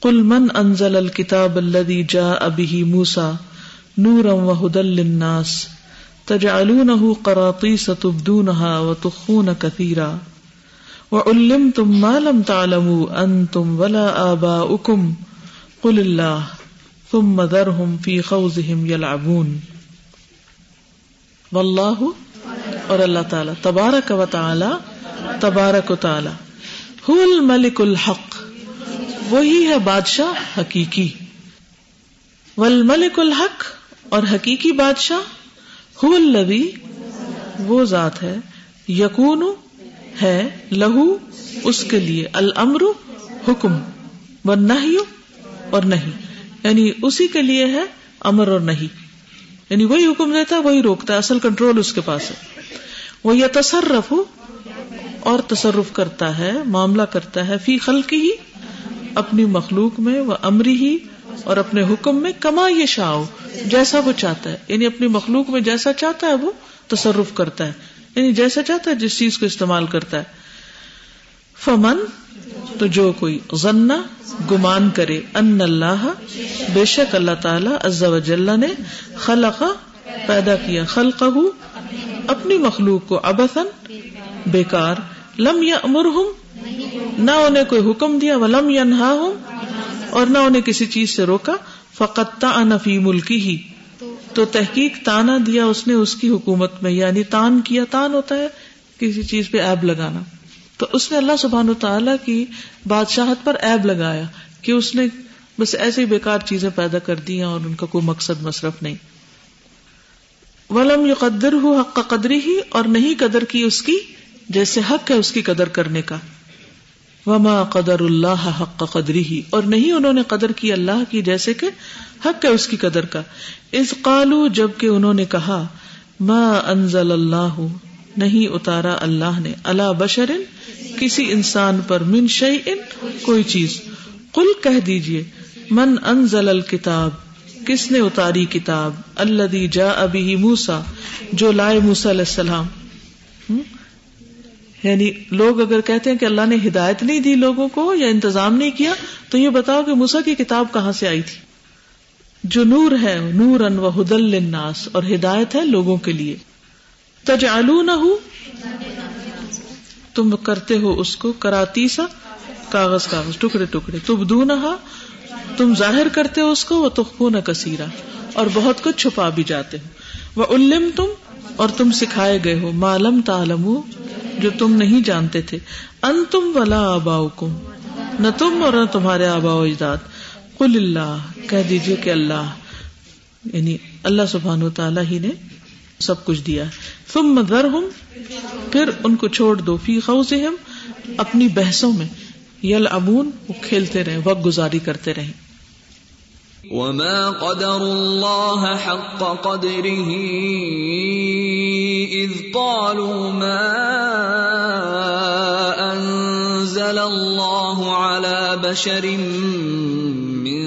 قل من انزل الكتاب الذي جاء به موسى نورا وهدى للناس تجعلونه قراطيس تبدونها وتخفون كثيرا وعلمتم ما لم تعلموا انتم ولا آباؤكم قل الله ثم ذرهم في خوضهم يلعبون واللہ اور اللہ تعالی تبارک و تعالی تبارک و تعالی هو الملک الحق وہی ہے بادشاہ حقیقی والملک الحق اور حقیقی بادشاہ هو الذی وہ ذات ہے یقون ہے لہو اس کے لیے الامر حکم و نہیں اور نہیں یعنی اسی کے لیے ہے امر اور نہیں یعنی وہی حکم دیتا ہے، وہی روکتا ہے، اصل کنٹرول اس کے پاس ہے۔ وہ یہ تصرف اور تصرف کرتا ہے، معاملہ کرتا ہے، فی خلقی ہی اپنی مخلوق میں وہ امری ہی اور اپنے حکم میں، کما یہ شاؤ جیسا وہ چاہتا ہے۔ یعنی اپنی مخلوق میں جیسا چاہتا ہے، وہ تصرف کرتا ہے۔ یعنی جیسا چاہتا ہے جس چیز کو استعمال کرتا ہے۔ فمن؟ تو جو کوئی ضنا گمان کرے ان اللہ بے شک اللہ تعالی عز و جل نے خلق، پیدا کیا خلق اپنی مخلوق کو ابسن بیکار۔ لم یا امرحم نہ انہیں کوئی حکم دیا وہ لم یا اور نہ انہیں کسی چیز سے روکا۔ فقت فی ملکی ہی تو تحقیق تانا دیا اس نے اس کی حکومت میں یعنی تان کیا، تان ہوتا ہے کسی چیز پہ ایب لگانا۔ تو اس نے اللہ سبحان تعالی کی بادشاہت پر ایب لگایا کہ اس نے بس ایسے ہی بیکار چیزیں پیدا کر دی اور ان کا کوئی مقصد مصرف نہیں۔ ولم قدر ہو حق کا قدری ہی اور نہیں قدر کی اس کی، جیسے حق ہے اس کی قدر کرنے کا۔ وما قدر اللہ حق قدری ہی اور نہیں انہوں نے قدر کی اللہ کی، جیسے کہ حق ہے اس کی قدر کا۔ اس قالو جبکہ انہوں نے کہا، ما انزل اللہ نہیں اتارا اللہ نے۔ اللہ بشرن کسی انسان پر من شعی ان کوئی چیز۔ کل کہہ دیجیے من انزل الکتاب کس نے اتاری کتاب؟ اللہ جا ابھی موسا جو لائے موسا علیہ السلام۔ یعنی لوگ اگر کہتے ہیں کہ اللہ نے ہدایت نہیں دی لوگوں کو یا انتظام نہیں کیا، تو یہ بتاؤ کہ موسا کی کتاب کہاں سے آئی تھی؟ جو نور ہے نور ان و ہدل الناس اور ہدایت ہے لوگوں کے لیے۔ تج نہ تم کرتے ہو اس کو کراتی سا کاغذ کاغذ، ٹکڑے ٹکڑے۔ تم دو نہ تم ظاہر کرتے ہو اس کو وہ تخو نہ کثیرا۔ اور بہت کچھ چھپا بھی جاتے ہو۔ وہ علم تم اور تم سکھائے گئے ہو معلوم تالم جو تم نہیں جانتے تھے۔ ان تم ولا آبا کم نہ تم اور نہ تمہارے آبا و اجداد۔ کل اللہ، کہہ دیجیے کہ اللہ۔ یعنی اللہ سبحان و تعالیٰ ہی نے سب کچھ دیا۔ تم مدر ہوں پھر ان کو چھوڑ دو، فی خوز اپنی بحثوں میں۔ یل امون وہ کھیلتے رہے وقت گزاری کرتے رہے وما قدر الله حق قدره إذ قالوا ما أنزل الله على بشر من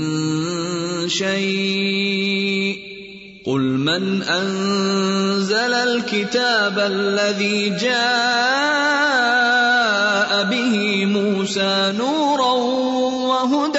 شيء قل من أنزل الكتاب الذي جاء به موسى نورا وهدى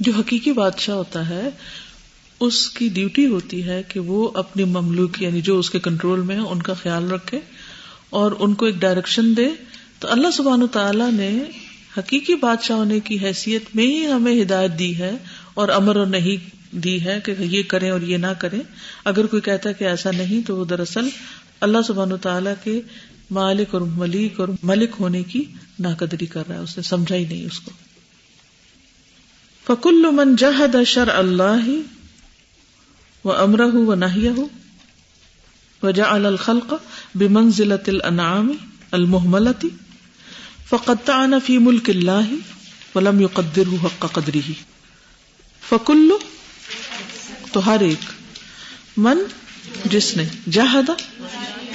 جو حقیقی بادشاہ ہوتا ہے، اس کی ڈیوٹی ہوتی ہے کہ وہ اپنی مملوک یعنی جو اس کے کنٹرول میں ہے، ان کا خیال رکھے اور ان کو ایک ڈائریکشن دے۔ تو اللہ سبحان تعالیٰ نے حقیقی بادشاہ ہونے کی حیثیت میں ہی ہمیں ہدایت دی ہے اور امر اور نہیں دی ہے کہ یہ کریں اور یہ نہ کریں۔ اگر کوئی کہتا ہے کہ ایسا نہیں، تو وہ دراصل اللہ سبحان و تعالیٰ کے مالک اور ملک اور ملک ہونے کی ناقدری کر رہا ہے، اس نے سمجھا ہی نہیں اس کو۔ فکل من جہد شر اللہ و امرہ و نہ وجا الخلق بمنزلت الانعام المحملتی فقط فی ملک اللہ ولم يقدر حق قدری فکل تو ہر ایک، من جس نے جہدا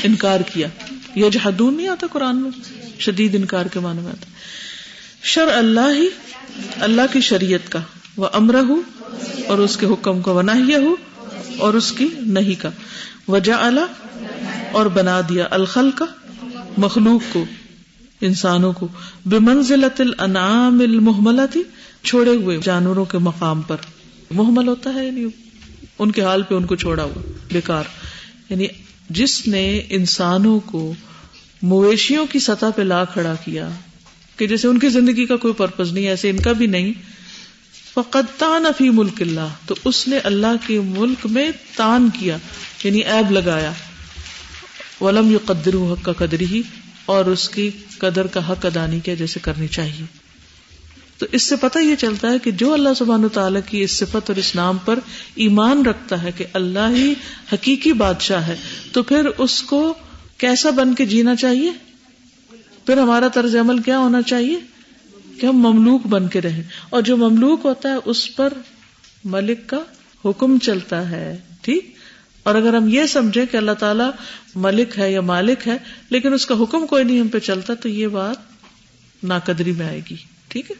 انکار کیا۔ یہ جہدون نہیں آتا قرآن میں، شدید انکار کے معنی میں آتا شر اللہ ہی، اللہ کی شریعت کا۔ وہ امر ہو اور اس کے حکم کا، وہ نہ ہو اور اس کی نہیں کا۔ وجہ اللہ اور بنا دیا الخل کا مخلوق کو، انسانوں کو۔ بے منزلت الانعام المحملتی چھوڑے ہوئے جانوروں کے مقام پر۔ محمل ہوتا ہے یعنی ان کے حال پہ ان کو چھوڑا ہوا، بیکار۔ یعنی جس نے انسانوں کو مویشیوں کی سطح پہ لا کھڑا کیا کہ جیسے ان کی زندگی کا کوئی پرپز نہیں، ایسے ان کا بھی نہیں۔ فقط تان فی ملک اللہ تو اس نے اللہ کے ملک میں تان کیا یعنی ایب لگایا۔ ولم یو قدر حق کا قدر ہی اور اس کی قدر کا حق ادا نہیں کیا جیسے کرنی چاہیے۔ تو اس سے پتہ یہ چلتا ہے کہ جو اللہ سبحانہ تعالیٰ کی اس صفت اور اس نام پر ایمان رکھتا ہے کہ اللہ ہی حقیقی بادشاہ ہے، تو پھر اس کو کیسا بن کے جینا چاہیے؟ پھر ہمارا طرز عمل کیا ہونا چاہیے؟ کہ ہم مملوک بن کے رہیں۔ اور جو مملوک ہوتا ہے، اس پر ملک کا حکم چلتا ہے، ٹھیک؟ اور اگر ہم یہ سمجھیں کہ اللہ تعالیٰ ملک ہے یا مالک ہے، لیکن اس کا حکم کوئی نہیں ہم پہ چلتا، تو یہ بات ناقدری میں آئے گی۔ ٹھیک ہے؟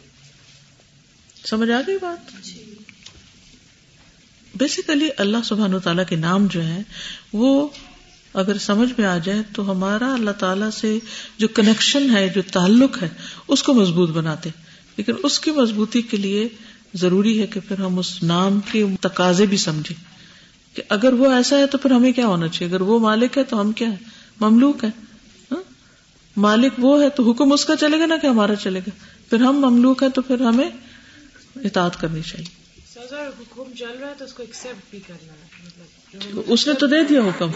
سمجھ آ گئی بات؟ بیسیکلی اللہ سبحان تعالیٰ کے نام جو ہے وہ اگر سمجھ میں آ جائے تو ہمارا اللہ تعالی سے جو کنیکشن ہے، جو تعلق ہے، اس کو مضبوط بناتے۔ لیکن اس کی مضبوطی کے لیے ضروری ہے کہ پھر ہم اس نام کے تقاضے بھی سمجھیں۔ کہ اگر وہ ایسا ہے تو پھر ہمیں کیا ہونا چاہیے؟ اگر وہ مالک ہے تو ہم کیا ہے مملوک ہے ہاں؟ مالک وہ ہے تو حکم اس کا چلے گا نا کہ ہمارا چلے گا۔ پھر ہم مملوک ہے تو پھر ہمیں اطاعت کرنی چاہیے۔ حکم چل رہا ہے تو اس کو ایکسپٹ بھی کرنا ہے۔ اس نے تو دے دیا حکم۔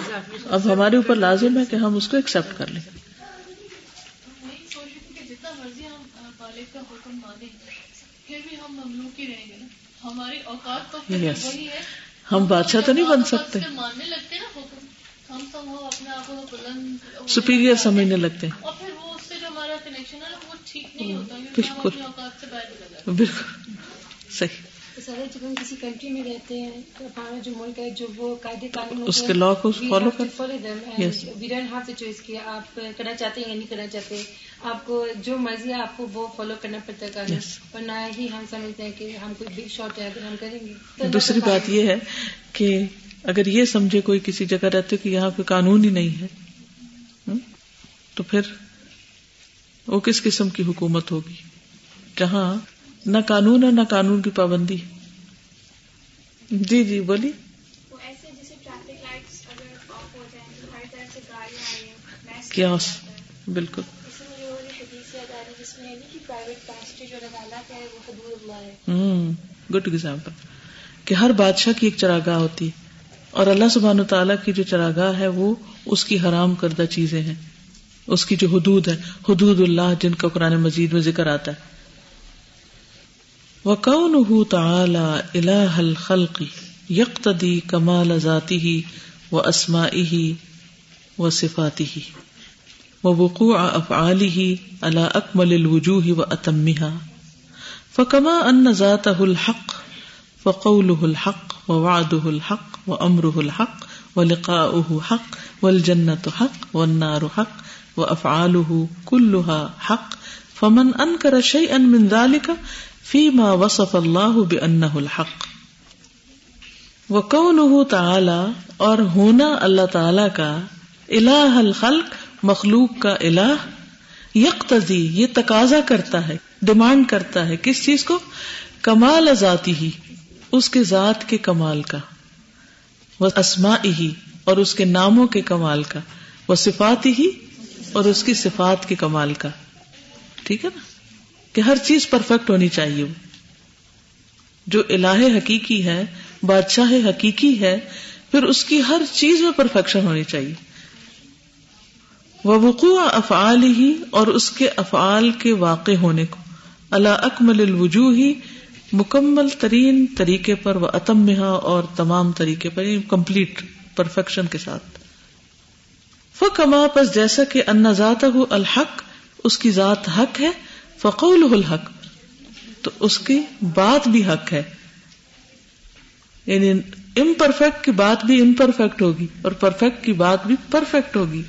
اب ہمارے اوپر لازم ہے کہ ہم اس کو ایکسپٹ کر لیں۔ جتنا مرضی ہم مالک کا حکم مانیں پھر بھی ہم مملوک ہی رہیں گے نا۔ ہماری اوقات تو وہی ہے۔ ہم بادشاہ تو نہیں بن سکتے۔ ماننے لگتے نا حکم ہم تو وہ اپنے آپ کو بلند سپیریئر سمجھنے لگتے ہیں۔ اور پھر وہ اس سے جو ہمارا کنیکشن ہے وہ ٹھیک نہیں ہوتا بالکل۔ اوقات سے باہر بالکل۔ صحیح۔ جب ہم کسی کنٹری میں رہتے ہیں تو ہمارا جو ملک ہے جو وہ قاعدے قانون اس کے لا کو فالو کر وی ڈونٹ ہیو چوائس کیا آپ کرنا چاہتے ہیں یا نہیں کرنا چاہتے۔ آپ کو جو مرضی ہے آپ کو وہ فالو کرنا پڑتا ہے قانون۔ اور نہ ہی ہم سمجھتے ہیں کہ ہم کوئی بگ شاٹ ہے اگر ہم کریں گے۔ دوسری بات یہ ہے کہ اگر یہ سمجھے کوئی کسی جگہ رہتے کہ یہاں کوئی قانون ہی نہیں ہے تو پھر وہ کس قسم کی حکومت ہوگی؟ جہاں نہ قانون ہے نہ قانون کی پابندی۔ جی جی بولی بالکل۔ گڈ ایگزامپل کہ ہر بادشاہ کی ایک چراگاہ ہوتی ہے اور اللہ سبحان تعالیٰ کی جو چراگاہ ہے وہ اس کی حرام کردہ چیزیں ہیں۔ اس کی جو حدود ہے حدود اللہ جن کا قرآن مزید میں ذکر آتا ہے۔ وَقَوْنُهُ تَعَالَى إِلَهَ الْخَلْقِ يَقْتَدِي كَمَالَ ذَاتِهِ وَأَسْمَائِهِ وَصِفَاتِهِ وَوُقُوعَ أَفْعَالِهِ عَلَى أَكْمَلِ الْوُجُوهِ وَأَتَمِّهَا فَكَمَا أَنَّ ذَاتَهُ الْحَقِّ فَقَوْلُهُ الْحَقِّ وَوَعْدُهُ الْحَقِّ وَأَمْرُهُ الْحَقِّ وَلِقَاؤُهُ حَقِّ وَالْجَنَّةُ حَقِّ وَالنَّارُ حَقِّ وَأَفْعَالُهُ كُلُّهَا حَقِّ فَمَنْ أَنْكَرَ شَيْئًا مِنْ ذَلِكَ فی ما وصف اللہ الحق. وہ تعالی اور ہونا اللہ تعالی کا الہ الخلق، مخلوق کا الہ یکتزی یہ تقاضا کرتا ہے، ڈیمانڈ کرتا ہے کس چیز کو؟ کمال ذاتی ہی اس کے ذات کے کمال کا وہ اسما ہی اور اس کے ناموں کے کمال کا وہ صفات ہی اور اس کی صفات کے کمال کا۔ ٹھیک ہے نا؟ کہ ہر چیز پرفیکٹ ہونی چاہیے۔ جو الہ حقیقی ہے، بادشاہ حقیقی ہے، پھر اس کی ہر چیز میں پرفیکشن ہونی چاہیے۔ وہ وقوع افعال ہی اور اس کے افعال کے واقع ہونے کو۔ اللہ اکمل الوجوہ ہی مکمل ترین طریقے پر وہ اتم اور تمام طریقے پر یعنی کمپلیٹ پرفیکشن کے ساتھ۔ فکما پس جیسا کہ ان ذات الحق، اس کی ذات حق ہے۔ فقول الحق۔ تو اس کی بات بھی حق ہے۔ یعنی امپرفیکٹ کی بات بھی امپرفیکٹ ہوگی اور پرفیکٹ کی بات بھی پرفیکٹ ہوگی۔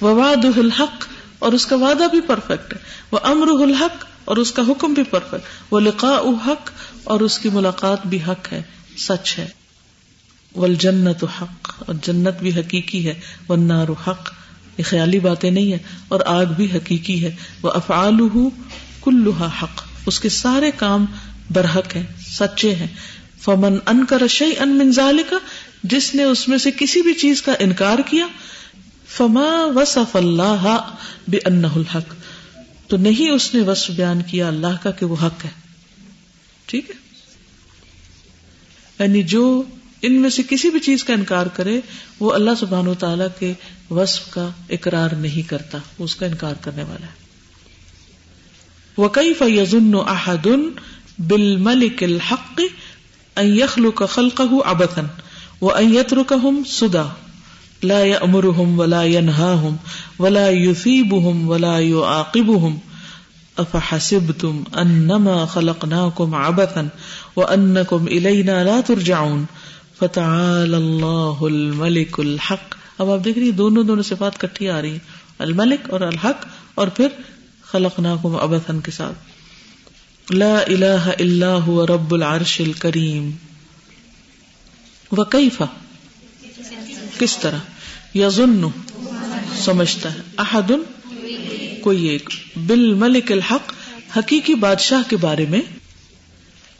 واد الحق اور اس کا وعدہ بھی پرفیکٹ ہے۔ وہ امر الحق اور اس کا حکم بھی پرفیکٹ وہ لقاء حق اور اس کی ملاقات بھی حق ہے۔ سچ ہے۔ ول جنت حق اور جنت بھی حقیقی ہے۔ ونار حق۔ یہ خیالی باتیں نہیں ہے اور آگ بھی حقیقی ہے۔ وہ افعال کلوہا حق۔ اس کے سارے کام برحق ہیں، سچے ہیں۔ فمن ان کا رشی ان منظال کا جس نے اس میں سے کسی بھی چیز کا انکار کیا، فما وصف اللہ بے الحق۔ تو نہیں اس نے وصف بیان کیا اللہ کا کہ وہ حق ہے۔ ٹھیک ہے؟ یعنی جو ان میں سے کسی بھی چیز کا انکار کرے، وہ اللہ سبحان و تعالی کے وصف کا اقرار نہیں کرتا، اس کا انکار کرنے والا ہے۔ وکئی فیزن احدن بل ملک الحق یخلق خلقه ابتن و ایترکہم سدا لا امر يأمرهم ولا ينهاهم ولا یوسیب يثيبهم ولا یو عاقب ہم يعاقبهم افحسبتم انما خلقناكم عبثا وانكم الينا لا ترجعون فتعالى الله الملك الحق اب آپ دیکھ رہی دونوں دونوں صفات کٹھی آ رہی ہیں۔ الملک اور الحق اور پھر خلقناکم عبثا کے ساتھ۔ لا الہ الا هو رب العرش الكریم وکیفہ کس طرح؟ یظن، سمجھتا ہے۔ احد، کوئی ایک۔ بل ملک الحق، حقیقی بادشاہ کے بارے میں۔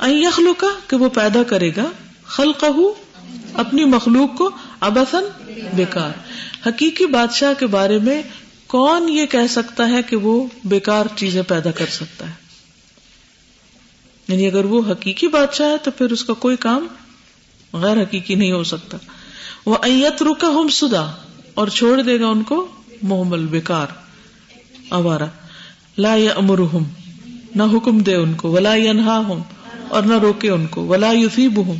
یخلو کا کہ وہ پیدا کرے گا۔ خلق اپنی مخلوق کو ابسن بیکار۔ حقیقی بادشاہ کے بارے میں کون یہ کہہ سکتا ہے کہ وہ بیکار چیزیں پیدا کر سکتا ہے؟ یعنی اگر وہ حقیقی بادشاہ ہے تو پھر اس کا کوئی کام غیر حقیقی نہیں ہو سکتا۔ وہ ایت رکا ہم سدا اور چھوڑ دے گا ان کو محمل بیکار اوارا لا یا امر نہ حکم دے ان کو، ولا ینہا ہوں اور نہ روکے ان کو، ولا یفیب ہوں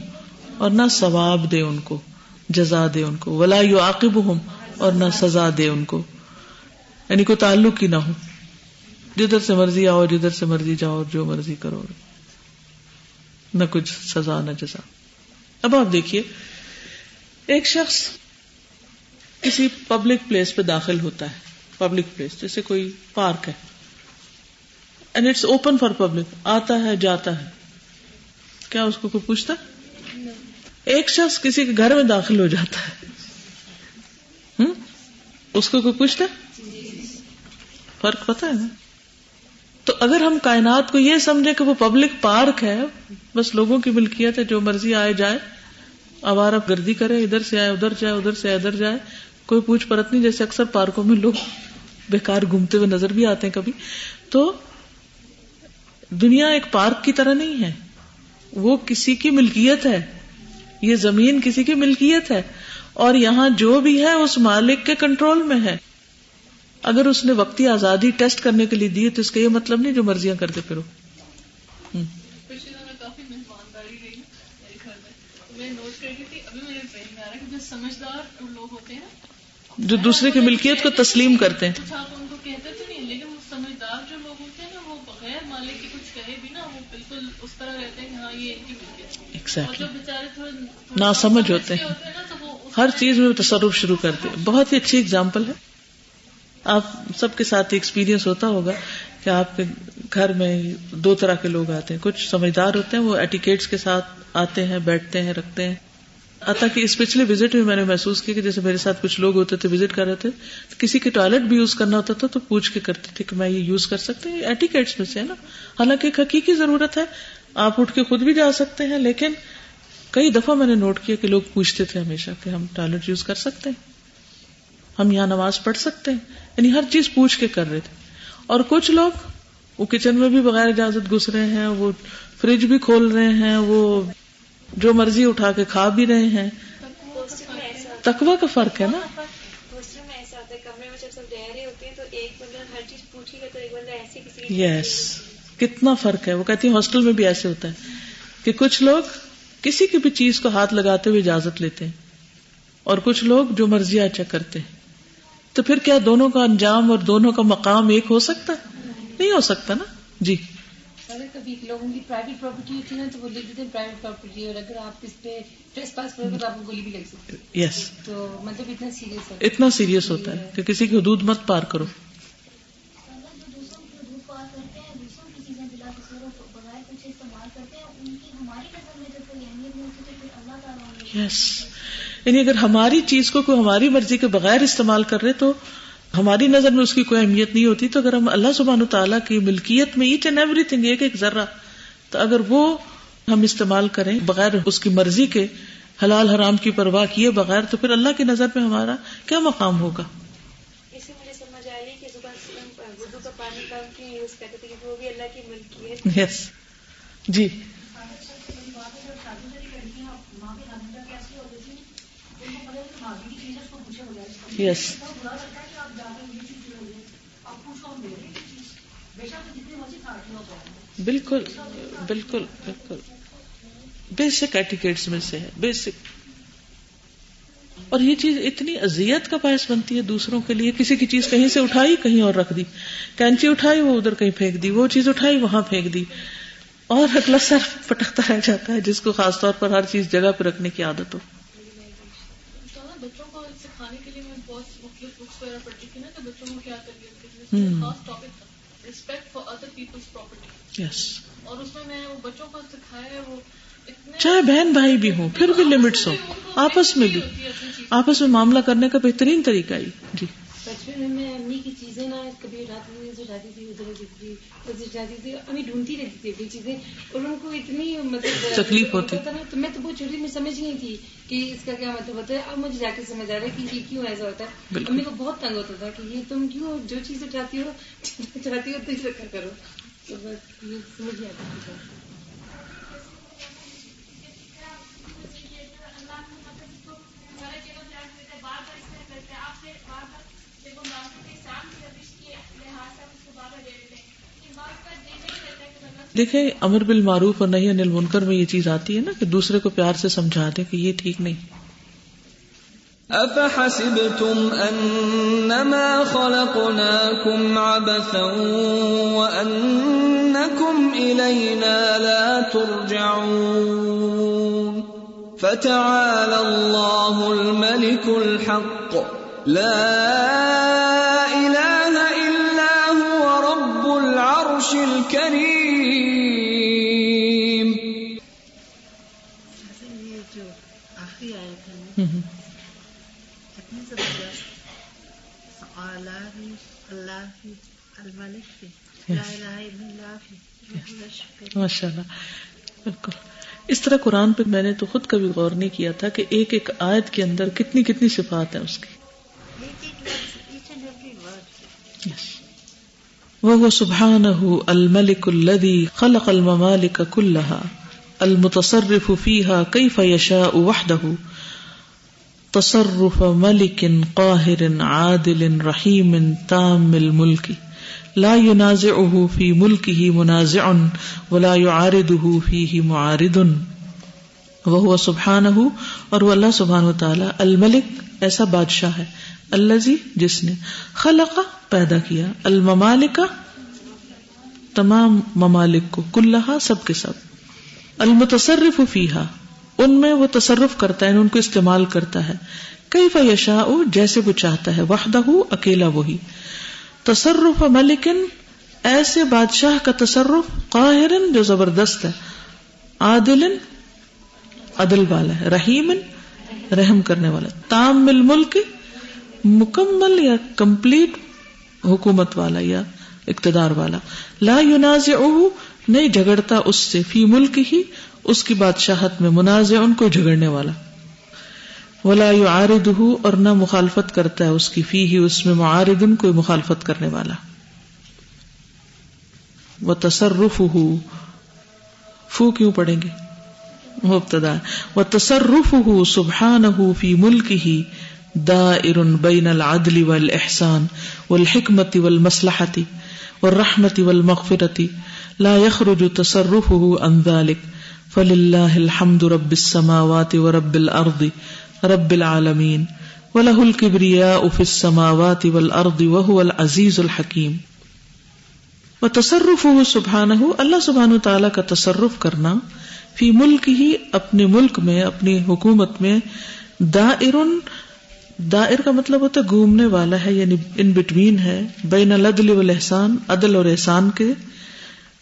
اور نہ ثواب دے ان کو۔ جزا دے ان کو۔ ولا یو عاقب ہوں اور نہ سزا دے ان کو۔ یعنی کوئی تعلق ہی نہ ہو۔ جدھر سے مرضی آؤ، جدھر سے مرضی جاؤ، جو مرضی کرو۔ نہ کچھ سزا، نہ جزا۔ اب آپ دیکھیے، ایک شخص کسی پبلک پلیس پہ داخل ہوتا ہے۔ پبلک پلیس جیسے کوئی پارک ہے۔ And it's open for public آتا ہے، جاتا ہے۔ کیا اس کو کوئی پوچھتا؟ ایک شخص کسی کے گھر میں داخل ہو جاتا ہے۔ اس کو کوئی پوچھتا فرق پتا ہے نا؟ تو اگر ہم کائنات کو یہ سمجھے کہ وہ پبلک پارک ہے، بس لوگوں کی ملکیت ہے، جو مرضی آئے جائے، آوارہ گردی کرے، ادھر سے آئے، ادھر جائے ادھر سے ادھر جائے، کوئی پوچھ پرت نہیں، جیسے اکثر پارکوں میں لوگ بیکار گھومتے ہوئے نظر بھی آتے ہیں کبھی۔ تو دنیا ایک پارک کی طرح نہیں ہے۔ وہ کسی کی ملکیت ہے۔ یہ زمین کسی کی ملکیت ہے اور یہاں جو بھی ہے اس مالک کے کنٹرول میں ہے۔ اگر اس نے وقتی آزادی ٹیسٹ کرنے کے لیے دی تو اس کا یہ مطلب نہیں جو مرضیاں کرتے پھر جو دوسرے کی ملکیت کو تسلیم کرتے ہیں۔ لیکن وہ ہوتے ہیں نا سمجھ ہوتے ہیں۔ ہر چیز میں تصرف شروع کرتے ہیں بہت ہی اچھی اگزامپل ہے۔ آپ سب کے ساتھ ایکسپیرینس ہوتا ہوگا کہ آپ کے گھر میں دو طرح کے لوگ آتے ہیں۔ کچھ سمجھدار ہوتے ہیں، وہ ایٹیکیٹس کے ساتھ آتے ہیں، بیٹھتے ہیں، رکھتے ہیں۔ آتا کہ اس پچھلے وزٹ میں میں نے محسوس کیا کہ جیسے میرے ساتھ کچھ لوگ ہوتے تھے وزٹ کر رہے تھے، تو کسی کے ٹوائلٹ بھی یوز کرنا ہوتا تھا تو پوچھ کے کرتے تھے کہ میں یہ یوز کر سکتے ہیں ایٹیکیٹس میں سے نا۔ حالانکہ ایک حقیقی ضرورت ہے۔ آپ اٹھ کے خود بھی جا سکتے ہیں، لیکن کئی دفعہ میں نے نوٹ کیا کہ لوگ پوچھتے تھے ہمیشہ کہ ہم ٹوائلٹ یوز کر سکتے ہیں؟ ہم یہاں نماز پڑھ سکتے ہیں؟ یعنی ہر چیز پوچھ کے کر رہے تھے۔ اور کچھ لوگ وہ کچن میں بھی بغیر اجازت گھس رہے ہیں، وہ فریج بھی کھول رہے ہیں، وہ جو مرضی اٹھا کے کھا بھی رہے ہیں۔ تقوی کا فرق ہے نا؟ یس کتنا فرق ہے؟ وہ کہتی ہیں ہاسٹل میں بھی ایسے ہوتا ہے کہ کچھ لوگ کسی کی بھی چیز کو ہاتھ لگاتے ہوئے اجازت لیتے ہیں اور کچھ لوگ جو مرضی اچھا کرتے ہیں۔ تو پھر کیا دونوں کا انجام اور دونوں کا مقام ایک ہو سکتا ہے؟ نہیں ہو سکتا نا؟ جی۔ اگر کبھی لوگوں کی پرائیویٹ پراپرٹی ہوتی ہے نا تو وہ لکھ دیتے ہیں پرائیویٹ پراپرٹی اور اگر آپ اس پہ ٹریس پاس کرو تو آپ کو گولی بھی لگ سکتی ہے۔ یس تو مطلب اتنا سیریس اتنا سیریس ہوتا ہے کہ کسی کی حدود مت پار کرو۔ یس یعنی اگر ہماری چیز کو کوئی ہماری مرضی کے بغیر استعمال کر رہے تو ہماری نظر میں اس کی کوئی اہمیت نہیں ہوتی۔ تو اگر ہم اللہ سبحانہ تعالیٰ کی ملکیت میں ایچ اینڈ ایوری تھنگ ایک ایک ذرہ تو اگر وہ ہم استعمال کریں بغیر اس کی مرضی کے حلال حرام کی پرواہ کیے بغیر تو پھر اللہ کی نظر میں ہمارا کیا مقام ہوگا؟ یس جی۔ یس بالکل بالکل بالکل۔ بیسک ایٹیکیٹس میں سے ہے بیسک اور یہ چیز اتنی اذیت کا باعث بنتی ہے دوسروں کے لیے، کسی کی چیز کہیں سے اٹھائی، کہیں اور رکھ دی۔ کینچی اٹھائی، وہ ادھر کہیں پھینک دی۔ وہ چیز اٹھائی، وہاں پھینک دی۔ اور اگلا سر پٹکتا رہ جاتا ہے، جس کو خاص طور پر ہر چیز جگہ پہ رکھنے کی عادت ہو بچوں کو سکھانے کے لیے میں بہت مختلف بکس وغیرہ پڑھتی تھی نا کہ بچوں کو کیا کریے خاص ٹاپک تھا respect for other peoples property yes اور اس میں میں بچوں کو سکھایا ہے وہ چاہے بہن بھائی بھی ہوں پھر بھی لمٹس ہو آپس میں بھی۔ آپس میں معاملہ کرنے کا بہترین طریقہ ہی جی۔ بچپن میں میں امی کی چیزیں نا کبھی تھی اٹھاتی تھی ادھر تھی ادھر جاتی تھی امی ڈھونڈتی رہتی تھی چیزیں اور ان کو اتنی مطلب تکلیف ہوتی تو میں تو بہت چھوٹی میں سمجھ نہیں تھی کہ اس کا کیا مطلب ہوتا ہے۔ اب مجھے جا کے سمجھ آ رہا ہے کہ یہ کیوں ایسا ہوتا ہے۔ امی کو بہت تنگ ہوتا تھا کہ یہ تم کیوں جو چیز اٹھاتی ہو چاہتی ہو تو اس رکھا کرو۔ تو بس یہ سمجھ نہیں آتی دیکھیں، امر بال معروف اور نہیں انل منکر میں یہ چیز آتی ہے نا کہ دوسرے کو پیار سے سمجھا دے کہ یہ ٹھیک نہیں۔ افحسبتم انما خلقناكم عبثا وانكم الينا لا ترجعون۔ فتعالى الله الملك الحق۔ لا اله الا هو رب العرش الكريم ماشاء اللہ بالکل۔ اس طرح قرآن پہ میں نے تو خود کبھی غور نہیں کیا تھا کہ ایک ایک آیت کے اندر کتنی کتنی صفات ہیں اس کی۔ وہ سبحانه الملك الذي خلق الممالك كلها، المتصرف فيها كيف يشاء وحده، تصرف ملك قاهر عادل رحيم تام الملك۔ لا یوناز ينازعه في ملكه منازع ولا يعارضه فيه معارض. وهو سبحانه اور وہ اللہ سبحانہ وتعالی الملک ایسا بادشاہ ہے الذي جس نے خلق پیدا کیا، الممالک تمام ممالک کو، کلہا سب کے سب، المتصرف فیہا، ان میں وہ تصرف کرتا ہے، ان کو استعمال کرتا ہے کئی فیشا جیسے وہ چاہتا ہے، وحدہ، اکیلا وہی۔ وہ تصرف ملکن، ایسے بادشاہ کا تصرف قاہرن جو زبردست ہے عادل عدل والا ہے رحیم رحم کرنے والا تام ملک، مکمل یا کمپلیٹ حکومت والا یا اقتدار والا۔ لا ينازع نہیں جھگڑتا اس سے، فی ملک ہی اس کی بادشاہت میں منازع، ان کو جھگڑنے والا۔ ولا يعارضه اور نہ مخالفت کرتا ہے اس کی فی ہی اس میں معارض کوئی مخالفت کرنے والا۔ وہ تصرف فو کیوں پڑیں گے؟ مبتدا و تصرف ہو سبحان ہو فی ملک ہی دائر بین العدل والاحسان والحکمت والمصلحة والرحمة والمغفرة لا يخرج تصرفه عن ذلك فلله الحمد رب السماوات ورب الارض رب العالمین وله الكبرياء في السماوات والارض وهو العزيز الحكيم. وتصرفه سبحانه، اللہ سبحانہ تعالی کا تصرف کرنا فی ملک ہی اپنے ملک میں، اپنی حکومت میں دائر دائر کا مطلب ہوتا ہے گھومنے والا ہے یعنی ان بٹوین ہے، بین العدل والاحسان، عدل اور احسان کے،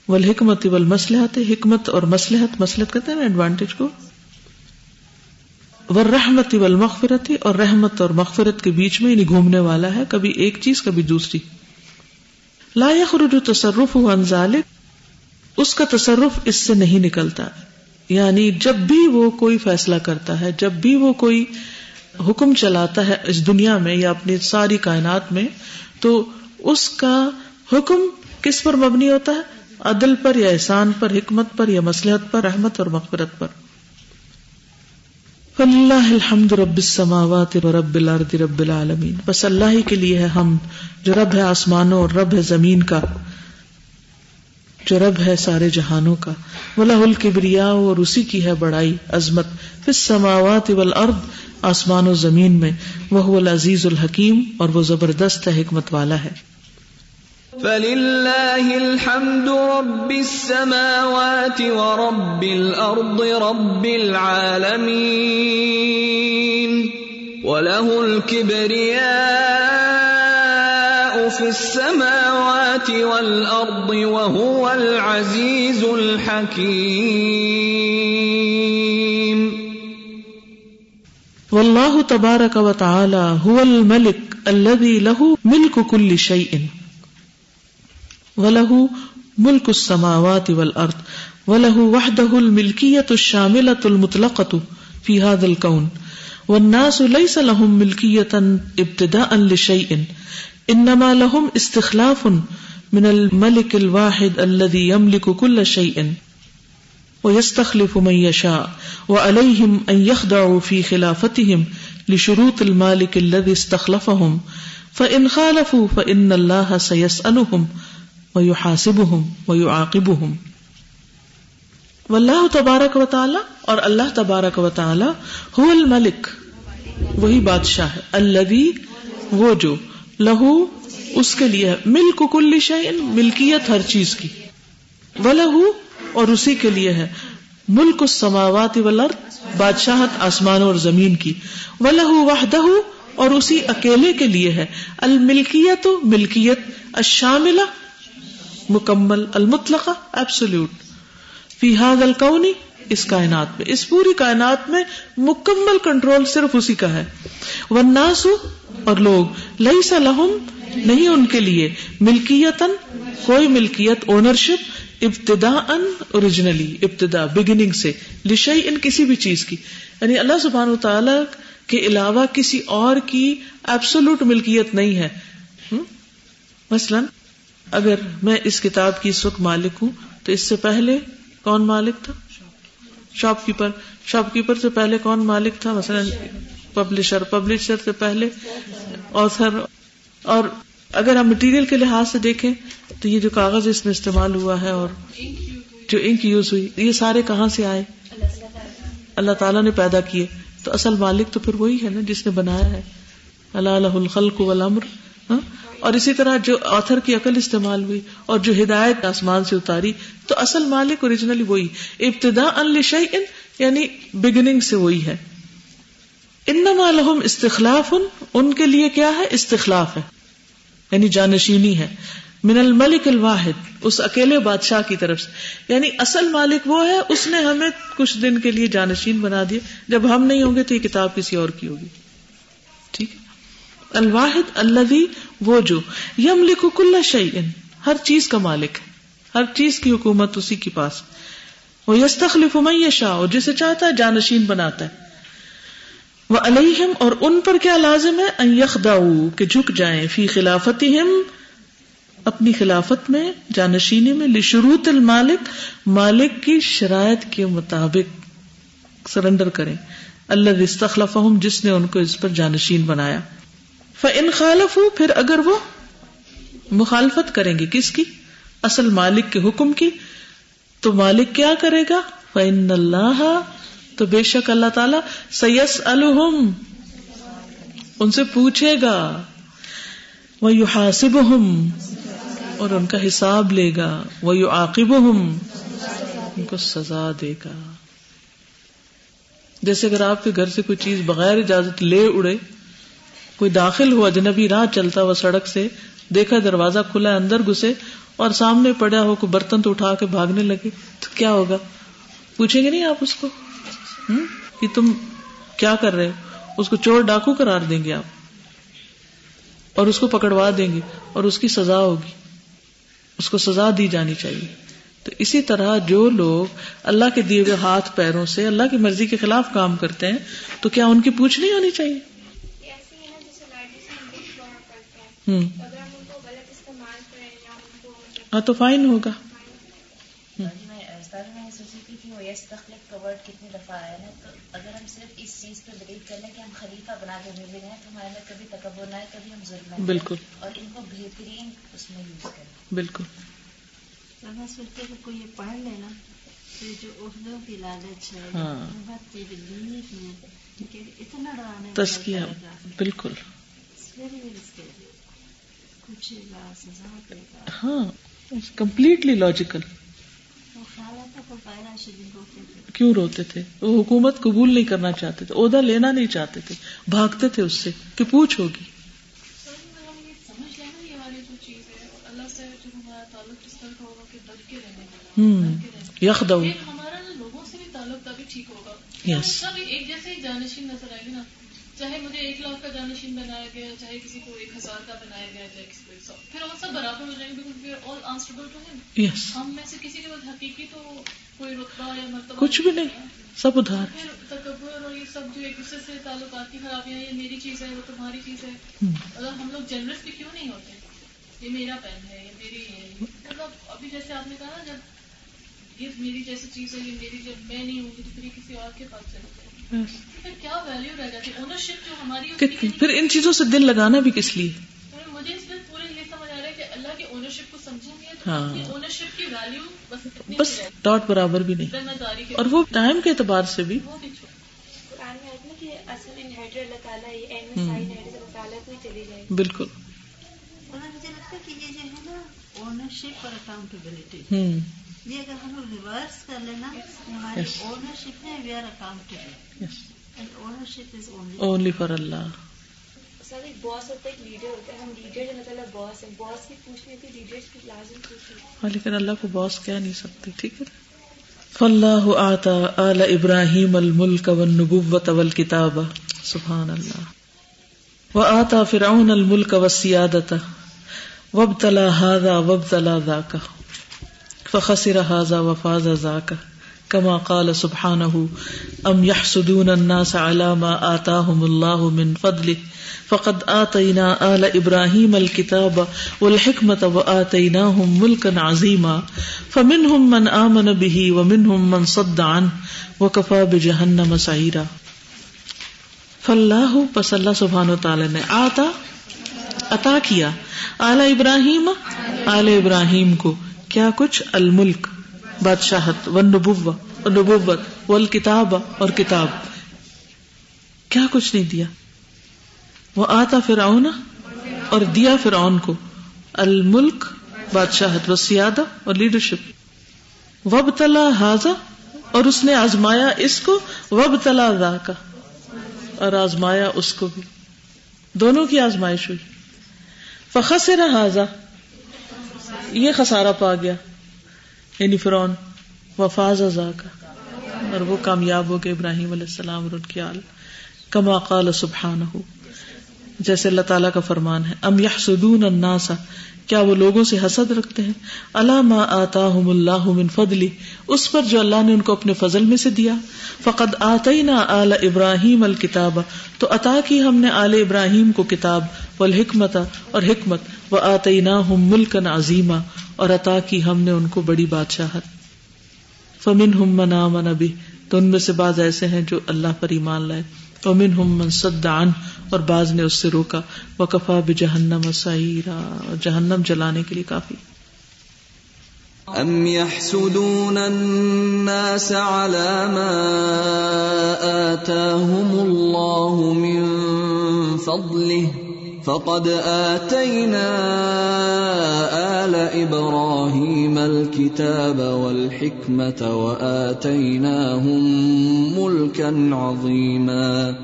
والحکمت والمصلحت، حکمت اور مسلحت مسلحت کہتے ہیں ایڈوانٹیج کو؟ والرحمت والمغفرت، اور رحمت اور مغفرت کے بیچ میں یعنی گھومنے والا ہے، کبھی ایک چیز، کبھی دوسری۔ لا يخرج تصرف عن ذلك اس کا تصرف اس سے نہیں نکلتا۔ یعنی جب بھی وہ کوئی فیصلہ کرتا ہے، جب بھی وہ کوئی حکم چلاتا ہے اس دنیا میں یا اپنی ساری کائنات میں، تو اس کا حکم کس پر مبنی ہوتا ہے؟ عدل پر یا احسان پر، حکمت پر یا مسلحت پر، رحمت اور مغفرت پر۔ فللہ الحمد رب السماوات و رب الارض رب العالمین۔ بس اللہ ہی کے لیے ہے ہم، جو رب ہے آسمانوں اور رب ہے زمین کا، جو رب ہے سارے جہانوں کا۔ ولہ الکبریا اور اسی کی ہے بڑائی، عظمت۔ فی السماوات والارض آسمان و زمین میں۔ وہ العزیز الحکیم اور وہ زبردست ہے، حکمت والا ہے۔ فلله الحمد رب السماوات ورب الأرض رب العالمين وله الكبرياء في السماوات والأرض وهو العزيز الحكيم والله تبارك وتعالى هو الملك الذي له ملك كل شيء وله ملك السماوات والارض وله وحده الملكيه الشامله المطلقه في هذا الكون والناس ليس لهم ملكيه ابتداء لشيء انما لهم استخلاف من الملك الواحد الذي يملك كل شيء ويستخلف من يشاء وعليهم ان يخضعوا في خلافتهم لشروط المالك الذي استخلفهم فان خالفوا فان الله ویو حاصب ہوں سيسالهم ويحاسبهم ويعاقبهم۔ واللہ تبارک و تعالی اور اللہ تبارک و تعالی هو الملک، وہی بادشاہ ہے۔ الذي وہ جو لہو، اس کے لیے ملک کل شیء، ملکیت ہر چیز کی۔ ولہو اور اسی کے لیے ہے۔ ملک السماوات والارض، بادشاہت آسمان اور زمین کی۔ ولہو وحدہ اور اسی اکیلے کے لیے ہے۔ الملکیت، ملکیت الشاملہ مکمل، المطلقہ ایبسولوٹ فی حاد الکونی اس کائنات میں، اس پوری کائنات میں مکمل کنٹرول صرف اسی کا ہے۔ والناس اور لوگ لئی لہم، نہیں ان کے لیے۔ ملکیتن کوئی ملکیت اونرشپ ابتدا ان اوریجنلی ابتدا بگننگ سے۔ لشئی ان کسی بھی چیز کی۔ یعنی اللہ سبحان تعالی کے علاوہ کسی اور کی ایبسولوٹ ملکیت نہیں ہے۔ مثلاً اگر میں اس کتاب کی اس وقت مالک ہوں، تو اس سے پہلے کون مالک تھا؟ شاپ کیپر شاپ کیپر سے پہلے کون مالک تھا؟ مثلا پبلشر۔ پبلشر سے پہلے آتھر۔ اور اگر ہم مٹیریل کے لحاظ سے دیکھیں، تو یہ جو کاغذ اس میں استعمال ہوا ہے اور جو انک یوز ہوئی، یہ سارے کہاں سے آئے؟ اللہ تعالیٰ نے پیدا کیے۔ تو اصل مالک تو پھر وہی ہے نا، جس نے بنایا ہے۔ اللہ الخلق والامر۔ ہاں؟ اور اسی طرح جو آتھر کی عقل استعمال ہوئی اور جو ہدایت آسمان سے اتاری، تو اصل مالک اوریجنلی وہی۔ ابتدا ان یعنی بگننگ سے وہی ہے۔ انما لہم استخلاف، ان کے لیے کیا ہے؟ استخلاف ہے۔ یعنی جانشینی ہے۔ من الملک الواحد، اس اکیلے بادشاہ کی طرف سے۔ یعنی اصل مالک وہ ہے، اس نے ہمیں کچھ دن کے لیے جانشین بنا دیا۔ جب ہم نہیں ہوں گے تو یہ کتاب کسی اور کی ہوگی۔ ٹھیک ہے؟ الواحد اللہ وہ جو یم لکھو کل شعین ہر چیز کا مالک ہے، ہر چیز کی حکومت اسی کے پاس۔ وہ یس تخلیف شاہ جسے چاہتا ہے جانشین بناتا ہے۔ وہ علیہم اور ان پر کیا لازم ہے؟ یخ کہ جھک جائیں۔ فی خلافتی اپنی خلافت میں، جانشینی میں، لشروط المالک، مالک کی شرائط کے مطابق سرنڈر کریں۔ اللہ رستخلف جس نے ان کو اس پر جانشین بنایا۔ ان خالف ہو پھر اگر وہ مخالفت کریں گے کس کی؟ اصل مالک کے حکم کی۔ تو مالک کیا کرے گا؟ فن اللہ تو بے شک اللہ تعالی سیس الحم ان سے پوچھے گا۔ وہ یو حاصب اور ان کا حساب لے گا۔ وہ یو عاقب ان کو سزا دے گا۔ جیسے اگر آپ کے گھر سے کوئی چیز بغیر اجازت لے اڑے کوئی داخل ہوا، جنبی راہ چلتا ہوا سڑک سے دیکھا دروازہ کھلا اندر گھسے اور سامنے پڑا ہو کوئی برتن تو اٹھا کے بھاگنے لگے۔ تو کیا ہوگا؟ پوچھیں گے نہیں آپ اس کو؟ کہ تم کیا کر رہے ہو؟ اس کو چور ڈاکو قرار دیں گے آپ۔ اور اس کو پکڑوا دیں گے اور اس کی سزا ہوگی۔ اس کو سزا دی جانی چاہیے۔ تو اسی طرح جو لوگ اللہ کے دیے ہوئے ہاتھ پیروں سے اللہ کی مرضی کے خلاف کام کرتے ہیں، تو کیا ان کی پوچھ نہیں ہونی چاہیے؟ ہاں تو فائن ہوگا۔ کتنی دفعہ آیا نا تو اگر ہم صرف اس چیز پہ بلیو کر لیں کہ ہم خلیفہ بنا کے ملے ہیں تو ہمارے کبھی تکبر نہ ہے کبھی ہم ظلم بالکل۔ اور ان کو بہترین اس میں یوز کریں۔ بالکل۔ میں کوئی یہ پڑھ لینا جو اردو کی لالچ ہے ہاں۔ اتنا تسکیہ بالکل۔ ہاں کمپلیٹلی لاجیکل کیوں روتے تھے؟ وہ حکومت قبول نہیں کرنا چاہتے تھے عہدہ لینا نہیں چاہتے تھے۔ بھاگتے تھے اس سے کہ پوچھ ہوگی۔ یخ دو یس ایک جیسے جانشین نظر آئے گی نا۔ چاہے مجھے ایک لاکھ کا جانشین بنایا گیا چاہے کسی کو ایک ہزار کا بنایا گیا چاہے کسی کو پھر وہ سب برابر ہو جائیں گے آل ٹو ہم ہم میں سے کسی کے بعد حقیقی تو کوئی رتبہ یا مرتبہ کچھ بھی نہیں۔ سب ادھار۔ پھر تکبر اور یہ سب جو ایک دوسرے سے تعلقات کی خرابیاں یہ میری چیز ہے وہ تمہاری چیز ہے۔ اگر ہم لوگ جنرس بھی کیوں نہیں ہوتے؟ یہ میرا پین ہے یہ میری ہے مطلب ابھی جیسے آپ نے کہا نا جب یہ میری جیسی چیز ہے یہ میری جب میں نہیں ہوں گی تو پھر کسی اور کے پاس چلے جائے پھر کیا ویلو رہ جاتی؟ اونرشپ جو ہماری پھر ان چیزوں سے دل لگانا بھی کس لیے؟ مجھے اس میں پورے یہ سمجھ آ رہا ہے کہ اللہ کی اونرشپ کو سمجھیں گے تو اونرشپ کی ویلو بس بس ڈاٹ برابر بھی نہیں۔ اور وہ ٹائم کے اعتبار سے بھی۔ بالکل۔ مجھے لگتا ہے کہ یہ جو ہے نا اونرشپ اور اکاؤنٹیبلٹی یہ اگر ہم ریورس کر لینا ہماری اونرشپ ہے we are accountable ownership is only for Allah سر ایک باس ہوتا ہے ایک لیڈر ہوتا ہے ہم لیڈر جو مطلب باس ہے باس کی پوچھنی تھی لیڈر کی لازم پوچھنی ہاں لیکن اللہ کو باس کہہ نہیں سکتے ٹھیک ہے فاللہ آتا آل ابراہیم الملک والنبوت والکتاب سبحان اللہ وآتا فرعون الملک والسیادت وابتلا هذا وابتلا ذاك فخسر هذا وفاز ذاك. كما قال سبحانه ام يحسدون الناس على ما آتاهم الله من فضله؟ فقد آتينا آل إبراهيم الكتاب والحكمة وآتيناهم ملكا عظيما. فمنهم من آمن به ومنهم من صد عنه. وكفى بجهنم سعيرا. فاللہ پس اللہ سبحانہ وتعالی نے آتا، عطا کیا. آل ابراہیم آل ابراہیم کو. کیا کچھ؟ الملک، بادشاہت و نبوت والکتاب اور کتاب۔ کیا کچھ نہیں دیا؟ وہ آتا فرعون اور دیا فرعون کو۔ الملک، بادشاہت و سیادہ اور لیڈرشپ وب تلا حاضا اور اس نے آزمایا اس کو۔ وب تلا ذا کا اور آزمایا اس کو بھی۔ دونوں کی آزمائش ہوئی۔ فخر حاضا یہ خسارا پا گیا۔ یعنی فرون وفاظ ازا کا اور وہ کامیاب ہو گئے ابراہیم علیہ السلام اور ان کی آل۔ کما قال سبحان ہو جیسے اللہ تعالیٰ کا فرمان ہے۔ ام یحسدون الناس کیا وہ لوگوں سے حسد رکھتے ہیں؟ اللہ ما آتاہم اللہ من فضلی، اس پر جو اللہ نے ان کو اپنے فضل میں سے دیا۔ فقد آتینا آل ابراہیم الکتاب، تو عطا کی ہم نے آل ابراہیم کو کتاب، والحکمت اور حکمت و آتی آتیناہم ملکا عظیما، اور عطا کی ہم نے ان کو بڑی بادشاہت۔ فمن ہم من آمن تو ان میں سے بعض ایسے ہیں جو اللہ پر ایمان لائے۔ امن ہم منصد اور بعض نے اس سے روکا۔ وہ کفا وکفا جہنم سعیرا جہنم جلانے کے لیے کافی۔ ام يحسدون الناس على ما آتاهم الله من فضله فقد آتينا آل إبراهيم الكتاب والحكمة وآتيناهم ملكا عظيما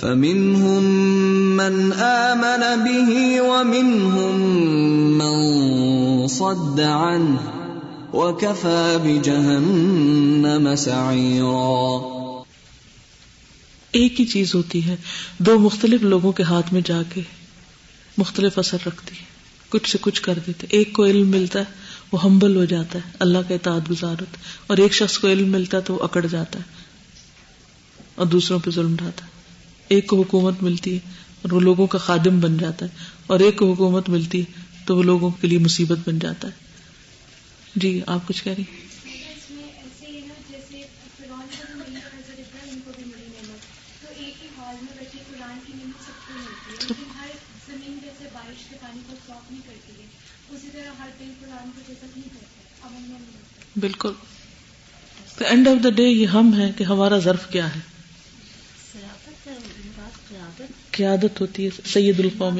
فمنهم من آمن به ومنهم من صد عنه وكفى بجهنم سعيرا ایک ہی چیز ہوتی ہے، دو مختلف لوگوں کے ہاتھ میں جا کے۔ مختلف اثر رکھتی ہے۔ کچھ سے کچھ کر دیتے۔ ایک کو علم ملتا ہے، وہ ہمبل ہو جاتا ہے۔ اللہ کا اطاعت گزار ہوتا ہے۔ اور ایک شخص کو علم ملتا ہے تو وہ اکڑ جاتا ہے اور دوسروں پہ ظلم ڈھاتا ہے۔ ایک کو حکومت ملتی ہے اور وہ لوگوں کا خادم بن جاتا ہے۔ اور ایک کو حکومت ملتی ہے تو وہ لوگوں کے لیے مصیبت بن جاتا ہے۔ جی آپ کچھ کہہ رہی بالکل۔ اینڈ آف دا ڈے یہ ہم ہے کہ ہمارا ظرف کیا ہے۔ قیادت ہوتی ہے سید القوم۔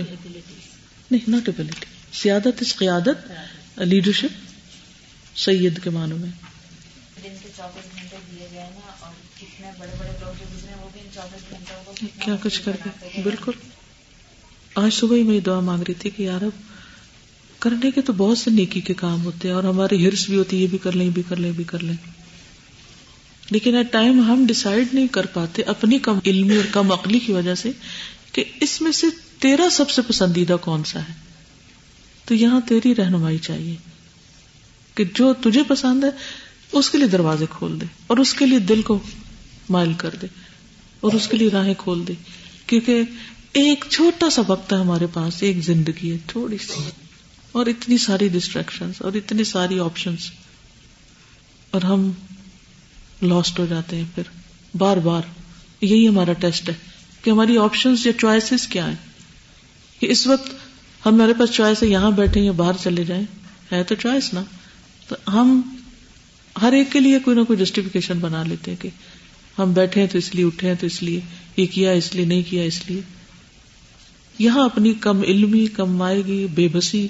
نہیں ناٹ ایبلٹی سیادت اس قیادت لیڈرشپ سید کے معنوں میں۔ کیا کچھ کر کے؟ بالکل۔ آج صبح ہی میں دعا مانگ رہی تھی کہ یار اب کرنے کے تو بہت سے نیکی کے کام ہوتے ہیں اور ہماری ہرس بھی ہوتی ہے، یہ بھی کر لیں بھی کر لیں بھی کر لیں۔ لیکن ایٹ ٹائم ہم ڈسائڈ نہیں کر پاتے اپنی کم علمی اور کم عقلی کی وجہ سے کہ اس میں سے تیرا سب سے پسندیدہ کون سا ہے۔ تو یہاں تیری رہنمائی چاہیے کہ جو تجھے پسند ہے، اس کے لیے دروازے کھول دے اور اس کے لیے دل کو مائل کر دے اور اس کے لیے راہیں کھول دے۔ کیونکہ ایک چھوٹا سا وقت ہے ہمارے پاس، ایک زندگی ہے، تھوڑی سی۔ اور اتنی ساری ڈسٹریکشن اور اتنی ساری آپشن اور ہم لاسٹ ہو جاتے ہیں پھر بار بار یہی ہمارا ٹیسٹ ہے کہ ہماری آپشن یا چوائسیز کیا ہیں کہ اس وقت ہمارے پاس چوائس ہے یہاں بیٹھے یا باہر چلے جائیں ہے تو چوائس نا تو ہم ہر ایک کے لیے کوئی نہ کوئی جسٹیفکیشن بنا لیتے ہیں کہ ہم بیٹھے ہیں تو اس لیے، اٹھے ہیں تو اس لیے، یہ کیا اس لیے، نہیں کیا اس لیے۔ یہاں اپنی کم علمی، کم مائے گی بے بسی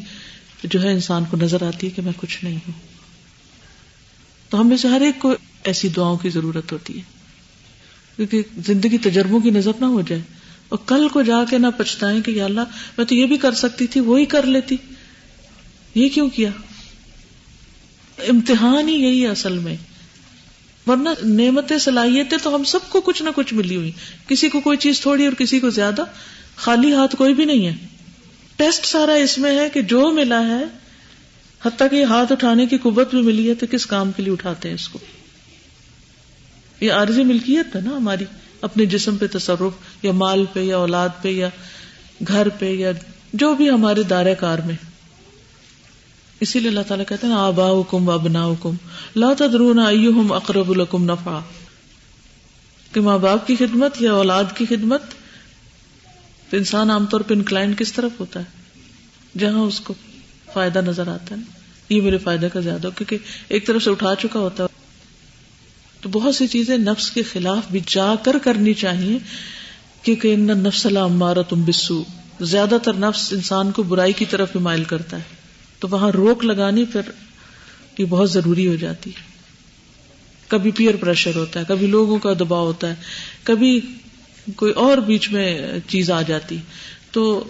جو ہے انسان کو نظر آتی ہے کہ میں کچھ نہیں ہوں۔ تو ہمیں سے ہر ایک کو ایسی دعاؤں کی ضرورت ہوتی ہے۔ کیونکہ زندگی تجربوں کی نظر نہ ہو جائے۔ اور کل کو جا کے نہ پچھتائیں کہ یا اللہ، میں تو یہ بھی کر سکتی تھی، وہی کر لیتی۔ یہ کیوں کیا؟ امتحان ہی یہی ہے اصل میں۔ ورنہ نعمت صلاحیتیں تو ہم سب کو کچھ نہ کچھ ملی ہوئی۔ کسی کو کوئی چیز تھوڑی اور کسی کو زیادہ۔ خالی ہاتھ کوئی بھی نہیں ہے۔ ٹیسٹ سارا اس میں ہے کہ جو ملا ہے حتیٰ کہ ہاتھ اٹھانے کی قوت بھی ملی ہے تو کس کام کے لیے اٹھاتے ہیں اس کو؟ یہ عارضی ملکیت ہے نا ہماری، اپنے جسم پہ تصرف، یا مال پہ، یا اولاد پہ، یا گھر پہ، یا جو بھی ہمارے دائرہ کار میں۔ اسی لیے اللہ تعالیٰ کہتے ہیں آبا حکم و ابنا حکم لا تدرون ایہم اقرب لکم نفع کہ ماں باپ کی خدمت یا اولاد کی خدمت تو انسان عام طور پہ انکلائنڈ کس طرف ہوتا ہے؟ جہاں اس کو فائدہ نظر آتا ہے یہ میرے فائدے کا زیادہ ہو، کیونکہ ایک طرف سے اٹھا چکا ہوتا ہے۔ تو بہت سی چیزیں نفس کے خلاف بھی جا کر کرنی چاہیے، کیونکہ ان نفس اللہ تم بسو۔ زیادہ تر نفس انسان کو برائی کی طرف بھی مائل کرتا ہے۔ تو وہاں روک لگانی پھر یہ بہت ضروری ہو جاتی ہے۔ کبھی پیئر پریشر ہوتا ہے، کبھی لوگوں کا دباؤ ہوتا ہے، کبھی کوئی اور بیچ میں چیز آ جاتی تو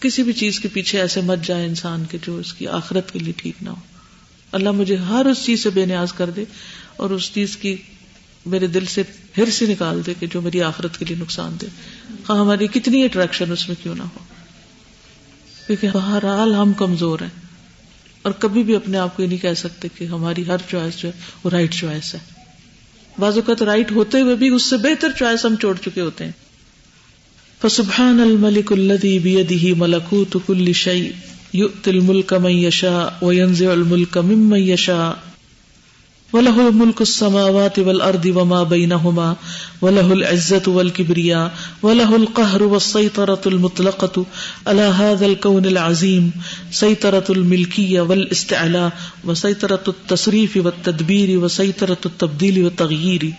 کسی بھی چیز کے پیچھے ایسے مت جائے انسان کے جو اس کی آخرت کے لیے ٹھیک نہ ہو۔ اللہ مجھے ہر اس چیز سے بے نیاز کر دے اور اس چیز کی میرے دل سے پھر سے نکال دے کہ جو میری آخرت کے لیے نقصان دے۔ ہاں ہماری کتنی اٹریکشن اس میں کیوں نہ ہو۔ کیونکہ بہرحال ہم کمزور ہیں اور کبھی بھی اپنے آپ کو یہ نہیں کہہ سکتے کہ ہماری ہر چوائس جو ہے وہ رائٹ چوائس ہے۔ بعض اوقات رائٹ ہوتے ہوئے بھی اس سے بہتر چوائس ہم چھوڑ چکے ہوتے ہیں۔ فسبحان الملک الذي بيده ملكوت كل شيء يؤتي الملك من يشاء وينزع الملك ممن يشاء وله ملك السماوات والأرض وما بينهما وله العزة والكبرياء وله القهر والسيطرة المطلقة على هذا الكون العظيم سيطرة الملكية والاستعلاء وسيطرة التصريف والتدبير وسيطرة التبديل والتغيير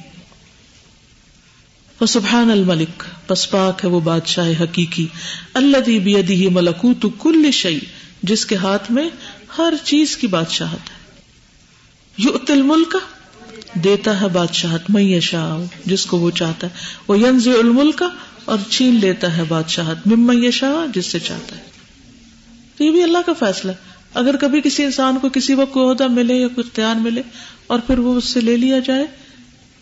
وسبحان الملك پس پاک ہے وہ بادشاہ حقیقی، الذي بيده ملكوت كل شيء، جس کے ہاتھ میں ہر چیز کی بادشاہت ہے۔ یؤت الملک، دیتا ہے بادشاہت میں یشا جس کو وہ چاہتا ہے۔ وہ ینز الملک، اور چھین لیتا ہے بادشاہت مم یشا جس سے چاہتا ہے۔ تو یہ بھی اللہ کا فیصلہ ہے۔ اگر کبھی کسی انسان کو کسی وقت کوئی عہدہ ملے یا کوئی اختیار ملے اور پھر وہ اس سے لے لیا جائے،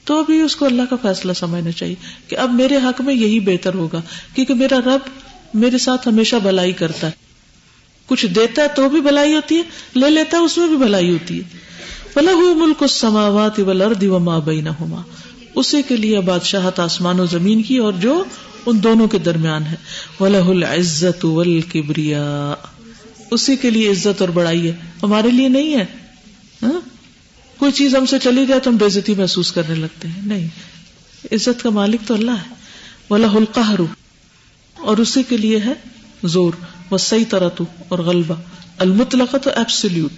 تو بھی اس کو اللہ کا فیصلہ سمجھنا چاہیے کہ اب میرے حق میں یہی بہتر ہوگا۔ کیونکہ میرا رب میرے ساتھ ہمیشہ بلائی کرتا ہے۔ کچھ دیتا ہے تو بھی بلائی ہوتی ہے، لے لیتا ہے، اس میں بھی بلائی ہوتی ہے۔ فلح ملک السماوات والارض وما بینہما۔ اسی کے لیے بادشاہت آسمان و زمین کی اور جو ان دونوں کے درمیان ہے۔ ولہ العزت والکبریا اسی کے لیے عزت اور بڑائی ہے۔ ہمارے لیے نہیں ہے۔ ہاں؟ کوئی چیز ہم سے چلی جائے تو ہم بےزتی محسوس کرنے لگتے ہیں۔ نہیں۔ عزت کا مالک تو اللہ ہے۔ ولہ القہر۔ اور اسی کے لیے ہے زور۔ وہ صحیح طرح اور غلبہ۔ المطلق تو ایبسلیوٹ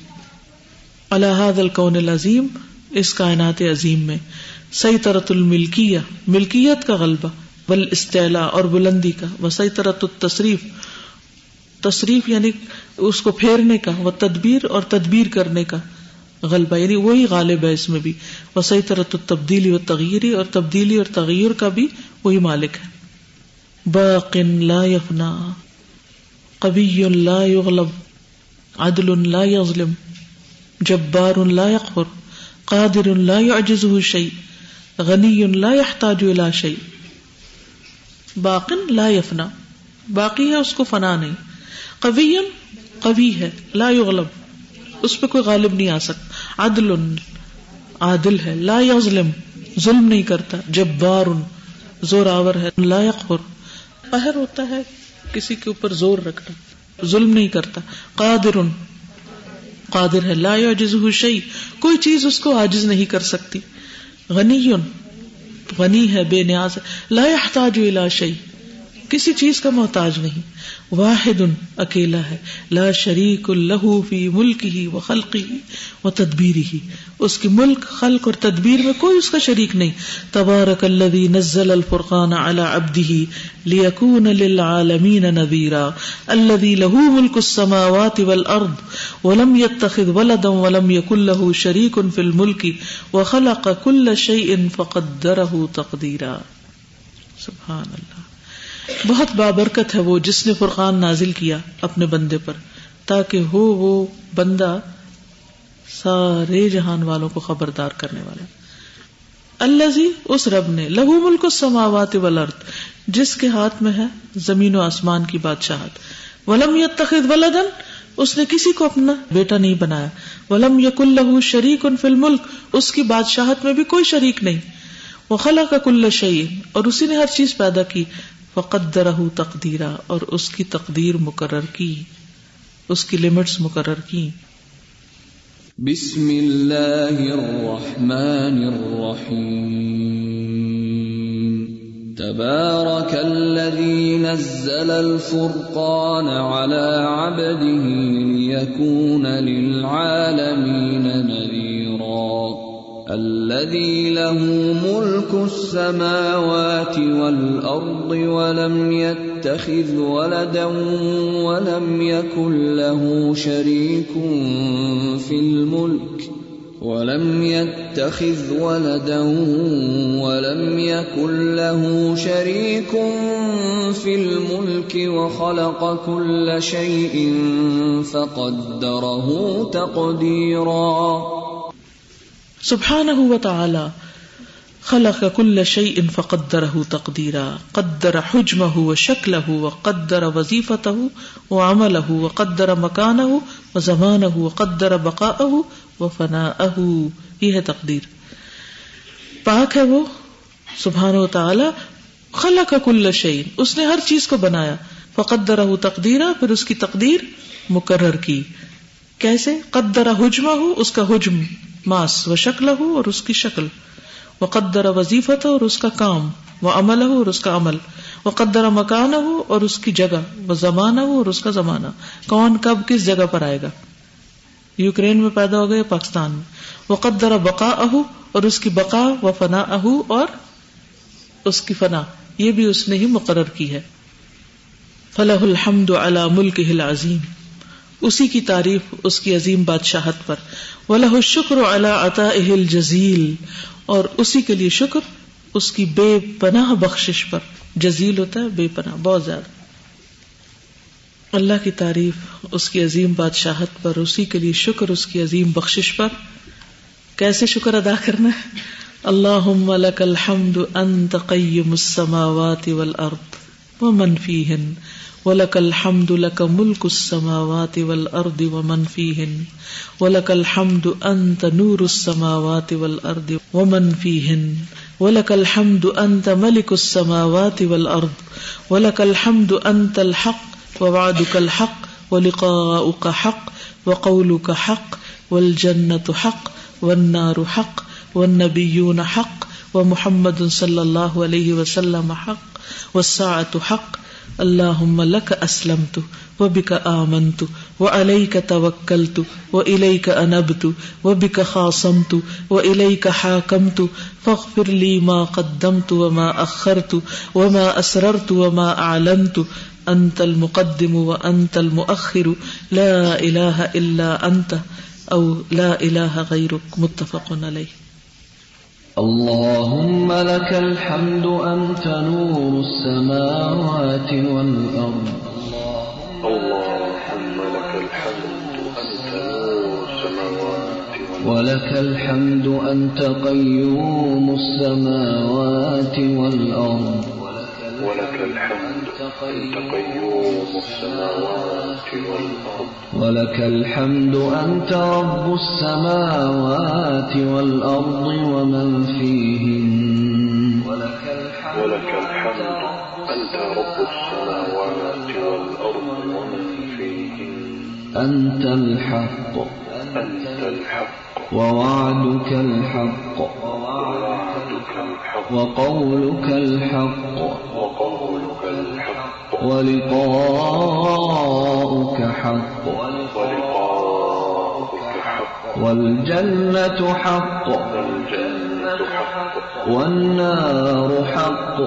الحاد القون العظیم، اس کائنات عظیم میں۔ صحیح طرت الملکیہ، ملکیت کا غلبہ بل استعلا اور بلندی کا وہ صحیح طرت التصریف۔ تصریف یعنی اس کو پھیرنے کا وہ تدبیر اور تدبیر کرنے کا غلبہ۔ یعنی وہی غالب ہے اس میں بھی۔ وہ صحیح طرح تبدیلی و تغیری اور تبدیلی اور تغیر کا بھی وہی مالک ہے۔ باقن لا یفنا قبی لا یغلب، عدل لا یظلم۔ جبار لا يغفر قادر لا يعجزه شيء، غني لا يحتاج الى شيء. باق لا يفنا باقی ہے اس کو فنا نہیں. قوی قوی ہے، لا يغلب، اس پہ کوئی غالب نہیں آ سکتا. عدل، عادل ہے، لا يظلم، ظلم نہیں کرتا. جبار زور آور ہے، لا يغفر قہر ہوتا ہے، کسی کے اوپر زور رکھنا، ظلم نہیں کرتا. قادر قادر ہے، لا جز شعی کوئی چیز اس کو عاجز نہیں کر سکتی۔ غنی غنی ہے، بے نیاز ہے۔ لا احتاج شعی کسی چیز کا محتاج نہیں۔ واحد اکیلا ہے۔ لا شریک الہو فی ملک ہی و خلقی و تدبیری ہی اس کی ملک، خلق اور تدبیر میں کوئی اس کا شریک نہیں۔ تبارک الذی نزل الفرقان على عبده ليكون للعالمین نذیرا۔ الذی له ملک السماوات والارض ولم يتخذ ولدا ولم يكن له شریک فی الملک وخلق كل شيء فقدره تقدیرا۔ سبحان اللہ۔ بہت بابرکت ہے وہ جس نے فرقان نازل کیا اپنے بندے پر، تاکہ ہو وہ بندہ سارے جہان والوں کو خبردار کرنے والا۔ اللہ جی اس رب نے، لہو ملک سماوات ولرد جس کے ہاتھ میں ہے زمین و آسمان کی بادشاہت۔ ولم یتخذ ولدن اس نے کسی کو اپنا بیٹا نہیں بنایا۔ ولم یق اللہ شریک ان فل ملک اس کی بادشاہت میں بھی کوئی شریک نہیں۔ وہ خلا کا کل شعین اور اسی نے ہر چیز پیدا کی۔ فقدرہ تقدیرا، اور اس کی تقدیر مقرر کی، اس کی لمٹس مقرر کی۔ بسم اللہ الرحمن الرحیم۔ تبارك الذي نزل الفرقان على عبده ليكون للعالمين نذيرا الذي له ملك السماوات والأرض ولم يتخذ ولدا ولم يكن له شريك في الملك ولم يتخذ ولدا ولم يكن له شريك في الملك وخلق كل شيء فقدره تقديرا سبحانہ و تعالی خلق کل كل شيء فقدره تقديرا، قدر حجمه وشكله وقدر وظيفته وعمله وقدر مكانه وزمانه وقدر بقاءه وفناءه، یہ ہے تقدیر۔ پاک ہے وہ سبحانہ و تعالی خلق كل شيء، اس نے ہر چیز کو بنایا۔ فقدره تقدیرا، پھر اس کی تقدیر مقرر کی۔ کیسے؟ قدر حجمہ، اس کا حجم۔ ماس و شکل ہو اور اس کی شکل۔ وہ قدر وظیفت ہو اور اس کا کام۔ وہ عمل ہو اور اس کا عمل۔ وہ قدر مکان ہو اور اس کی جگہ۔ وہ زمانہ ہو اور اس کا زمانہ۔ کون کب کس جگہ پر آئے گا؟ یوکرین میں پیدا ہو گئے، پاکستان میں۔ وہ قدر بقا اہو اور اس کی بقا و فنا اہو اور اس کی فنا یہ بھی اس نے ہی مقرر کی ہے۔ فلاح الحمد علی ملک ہل عظیم اسی کی تعریف اس کی عظیم بادشاہت پر. ولہ شکر اللہ عطا اہل جزیل اور اسی کے لیے شکر اس کی بے پناہ بخش پر. جزیل ہوتا ہے، بے پناہ، بہت زیادہ. اللہ کی تعریف اس کی عظیم بادشاہت پر، اسی کے لیے شکر اس کی عظیم بخش پر. کیسے شکر ادا کرنا ہے؟ اللہ لك الحمد انت قیم السماوات والارض ومن فیہن. ولك الحمد لك ملك السماوات والارض ومن فيهن ولك الحمد انت نور السماوات والارض ومن فيهن ولك الحمد انت ملك السماوات والارض ولك الحمد انت الحق ووعدك الحق ولقاؤك حق وقولك حق والجنة حق والنار حق والنبيون حق ومحمد صلى الله عليه وسلم حق والساعة حق اللہ لک اسلم اسلمت و بک آمنت و علیک توکلت و الیک انبت و بک خاصمت و الیک حاکمت فاغفر لی ما قدمت و ما اخرت و ما اسررت و ما اعلنت انت المقدم و انت المؤخر لا الہ الا انت او لا الہ غیرک متفق علیہ اللهم لك الحمد أنت نور السماوات والأرض. اللهم لك الحمد أنت نور السماوات ولك الحمد أنت قيوم السماوات والأرض. ولك الحمد قيوم السماوات والأرض. ولك الحمد أنت رب السماوات والأرض ومن فيهن. ولك الحمد أنت رب السماوات والأرض ومن فيهن. أنت الحق. أنت الحق. ووعدك الحق. وقولك الحق. وقولك الحق. ولقاؤك حق. والجنة حق. والنار حق.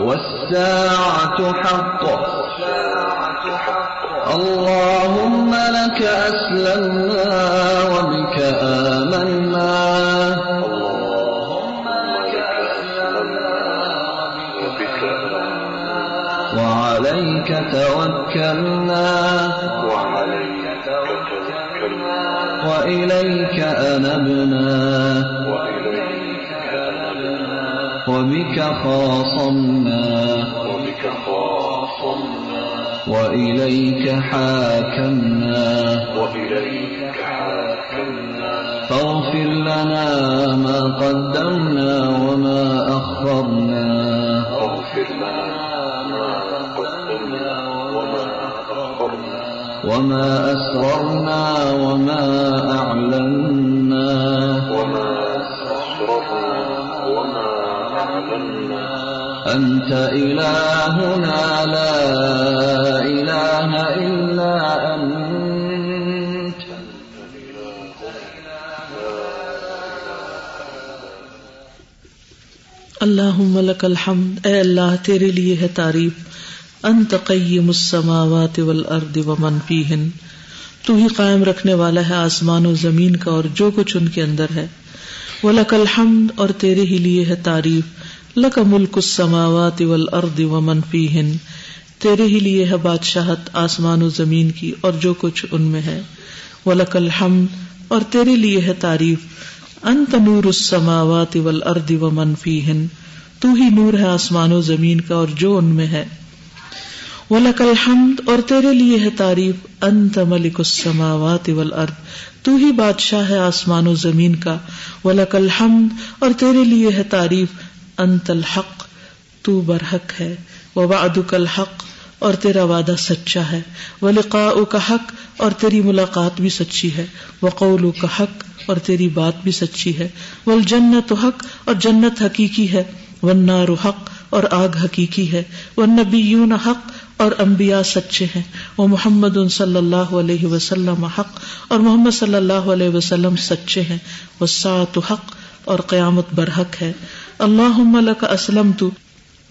والساعة حق. اللهم لك أسلمنا وبك آمنا. وعليك توكلنا وإليك أنبنا وبك خاصمنا وإليك حاكمنا فاغفر لنا ما قدمنا وما أخرنا وما أسررنا وما أعلنا وما أسررنا وما أعلنا أنت إلهنا لا إله إلا أنت اللهم لك الحمد، اے اللہ، تیرے لیے ہے تعریف۔ انت قیم السماوات والارض ومن فیہن، تو ہی قائم رکھنے والا ہے آسمان و زمین کا اور جو کچھ ان کے اندر ہے۔ وَلَكَ الْحَمْدِ اور تیرے ہی لیے ہے تعریف لَكَ مُلْكُ السَّمَاوَاتِ وَالْأَرْضِ وَمَنْ فِيهِن تیرے ہی لیے ہے بادشاہت آسمان و زمین کی اور جو کچھ ان میں ہے۔ وَلَكَ الْحَمْدِ اور تیرے لیے ہے تعریف، انت نور السماوات والارض ومن فیہن۔ تو ہی نور ہے آسمان و زمین کا اور جو ان میں ہے۔ ولک الحمد، اور تیرے لیے ہے تعریف انت ملک السماوات والارض تو ہی بادشاہ ہے آسمان و زمین کا۔ ولک الحمد، اور تیرے لیے ہے تعریف انت الحق۔ تو برحق ہے وبعدک الحق، اور تیرا وعدہ سچا ہے۔ وہ کا حق، اور تیری ملاقات بھی سچی ہے۔ وہ کا حق، اور تیری بات بھی سچی ہے۔ وہ جنت حق، اور جنت حقیقی ہے۔ وہ حق، اور آگ حقیقی ہے۔ وہ حق اور انبیاء سچے ہیں۔ وہ محمد صلی اللہ علیہ وسلم حق اور محمد صلی اللہ علیہ وسلم سچے ہیں۔ وہ سات حق اور قیامت برحق ہے۔ اللہ کا اسلم تو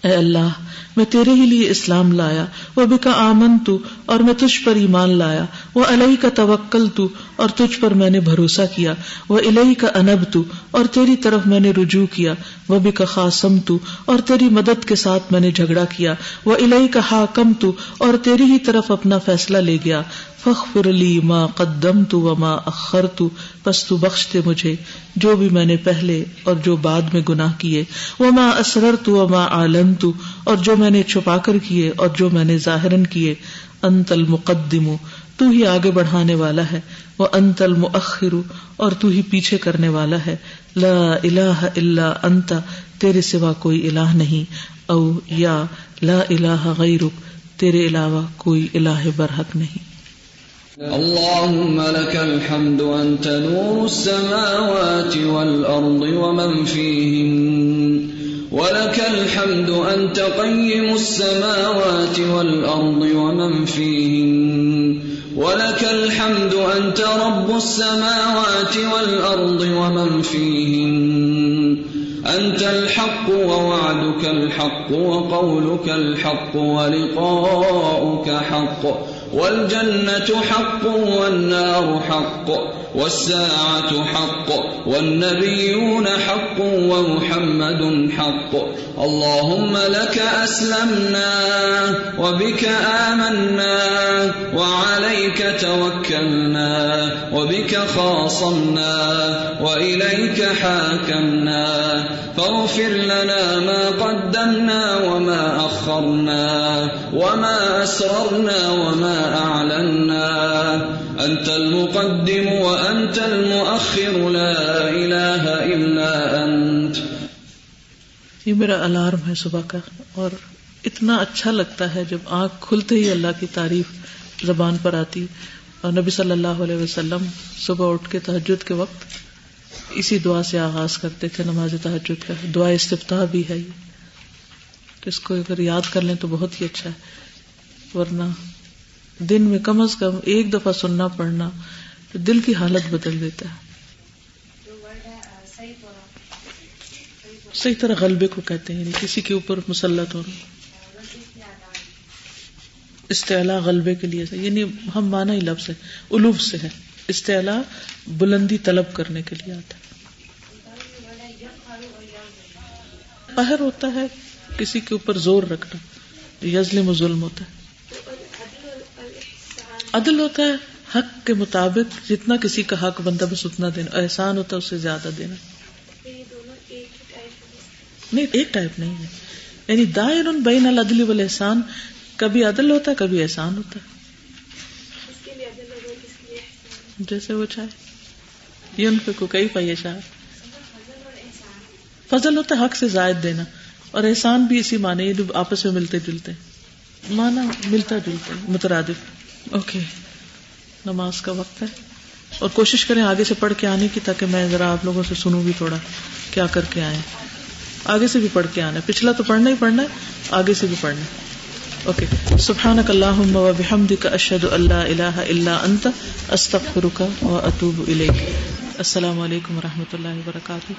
اے اللہ، میں تیرے ہی لیے اسلام لایا وہ بکا آمن تو اور میں تجھ پر ایمان لایا وہ الہی کا توکل تو اور تجھ پر میں نے بھروسہ کیا وہ الہی کا انب تو اور تیری طرف میں نے رجوع کیا وہ بکا خاصم تو اور تیری مدد کے ساتھ میں نے جھگڑا کیا وہ الہی کا حاکم تو اور تیری ہی طرف اپنا فیصلہ لے گیا فخر لی ما قدم تو و اخر تو پس تو بخشتے مجھے جو بھی میں نے پہلے اور جو بعد میں گناہ کیے۔ وہ ماں اسرر تو و ماں عالم تو اور جو میں نے چھپا کر کیے اور جو میں نے ظاہر کیے۔ انت المقدم، تو ہی آگے بڑھانے والا ہے۔ وہ انت المؤخر، اور تو ہی پیچھے کرنے والا ہے۔ لا الہ الا انت تیرے سوا کوئی الہ نہیں۔ او یا لا الہ غیرک تیرے علاوہ کوئی الہ برحق نہیں۔ اللهم لك الحمد أنت نور السماوات والأرض ومن فيهن. ولك الحمد أنت قيم السماوات والأرض ومن فيهن. ولك الحمد أنت رب السماوات والأرض ومن فيهن. أنت الحق ووعدك الحق وقولك الحق ولقاؤك حق. والجنة حق والنار حق والساعة حق والنبيون حق ومحمد حق اللهم لك أسلمنا وبك آمنا وعليك توكلنا وبك خاصمنا وإليك حاكمنا فاغفر لنا ما قدمنا وما أخرنا وما أسررنا وما أعلنا أنت المقدم وأنت المؤخر، لا إله إلا أنت. یہ میرا الارم ہے صبح کا، اور اتنا اچھا لگتا ہے جب آنکھ کھلتے ہی اللہ کی تعریف زبان پر آتی۔ اور نبی صلی اللہ علیہ وسلم صبح اٹھ کے تحجد کے وقت اسی دعا سے آغاز کرتے تھے، نماز تحجد کا۔ دعا استفتاح بھی ہے یہ۔ تو اس کو اگر یاد کر لیں تو بہت ہی اچھا ہے۔ ورنہ دن میں کم از کم ایک دفعہ سننا پڑنا تو دل کی حالت بدل دیتا ہے۔ صحیح طرح غلبے کو کہتے ہیں یعنی کسی کے اوپر مسلط ہونا۔ استعلا غلبے کے لیے یعنی ہم مانا ہی لفظ ہے الوف سے ہے استعلا بلندی طلب کرنے کے لیے آتا ہے۔ قہر ہوتا ہے کسی کے اوپر زور رکھنا یزلم ظلم ہوتا ہے۔ عدل ہوتا ہے، حق کے مطابق جتنا کسی کا حق بندہ بس اتنا دینا، احسان ہوتا ہے اس سے زیادہ دینا۔ نہیں، ایک ٹائپ نہیں ہے۔ یعنی دائر بین العدل والاحسان، کبھی عدل ہوتا ہے، کبھی احسان ہوتا ہے۔ جیسے وہ چاہے۔ یہ ان پہ کئی پائیے شاہ فضل ہوتا ہے، حق سے زائد دینا۔ اور احسان بھی اسی معنی جو آپس میں ملتے جلتے۔ مانا ملتا جلتا مترادف۔ اوکے، نماز کا وقت ہے۔ اور کوشش کریں آگے سے پڑھ کے آنے کی تاکہ میں ذرا آپ لوگوں سے سنوں بھی تھوڑا کیا کر کے آئے۔ آگے سے بھی پڑھ کے آنا۔ پچھلا تو پڑھنا ہی پڑھنا ہے، آگے سے بھی پڑھنا اوکے سبحان اللہ بحمد کا اشد اللہ اللہ اللہ انت، استغفرک و اطوب السلام علیکم و رحمۃ اللہ وبرکاتہ۔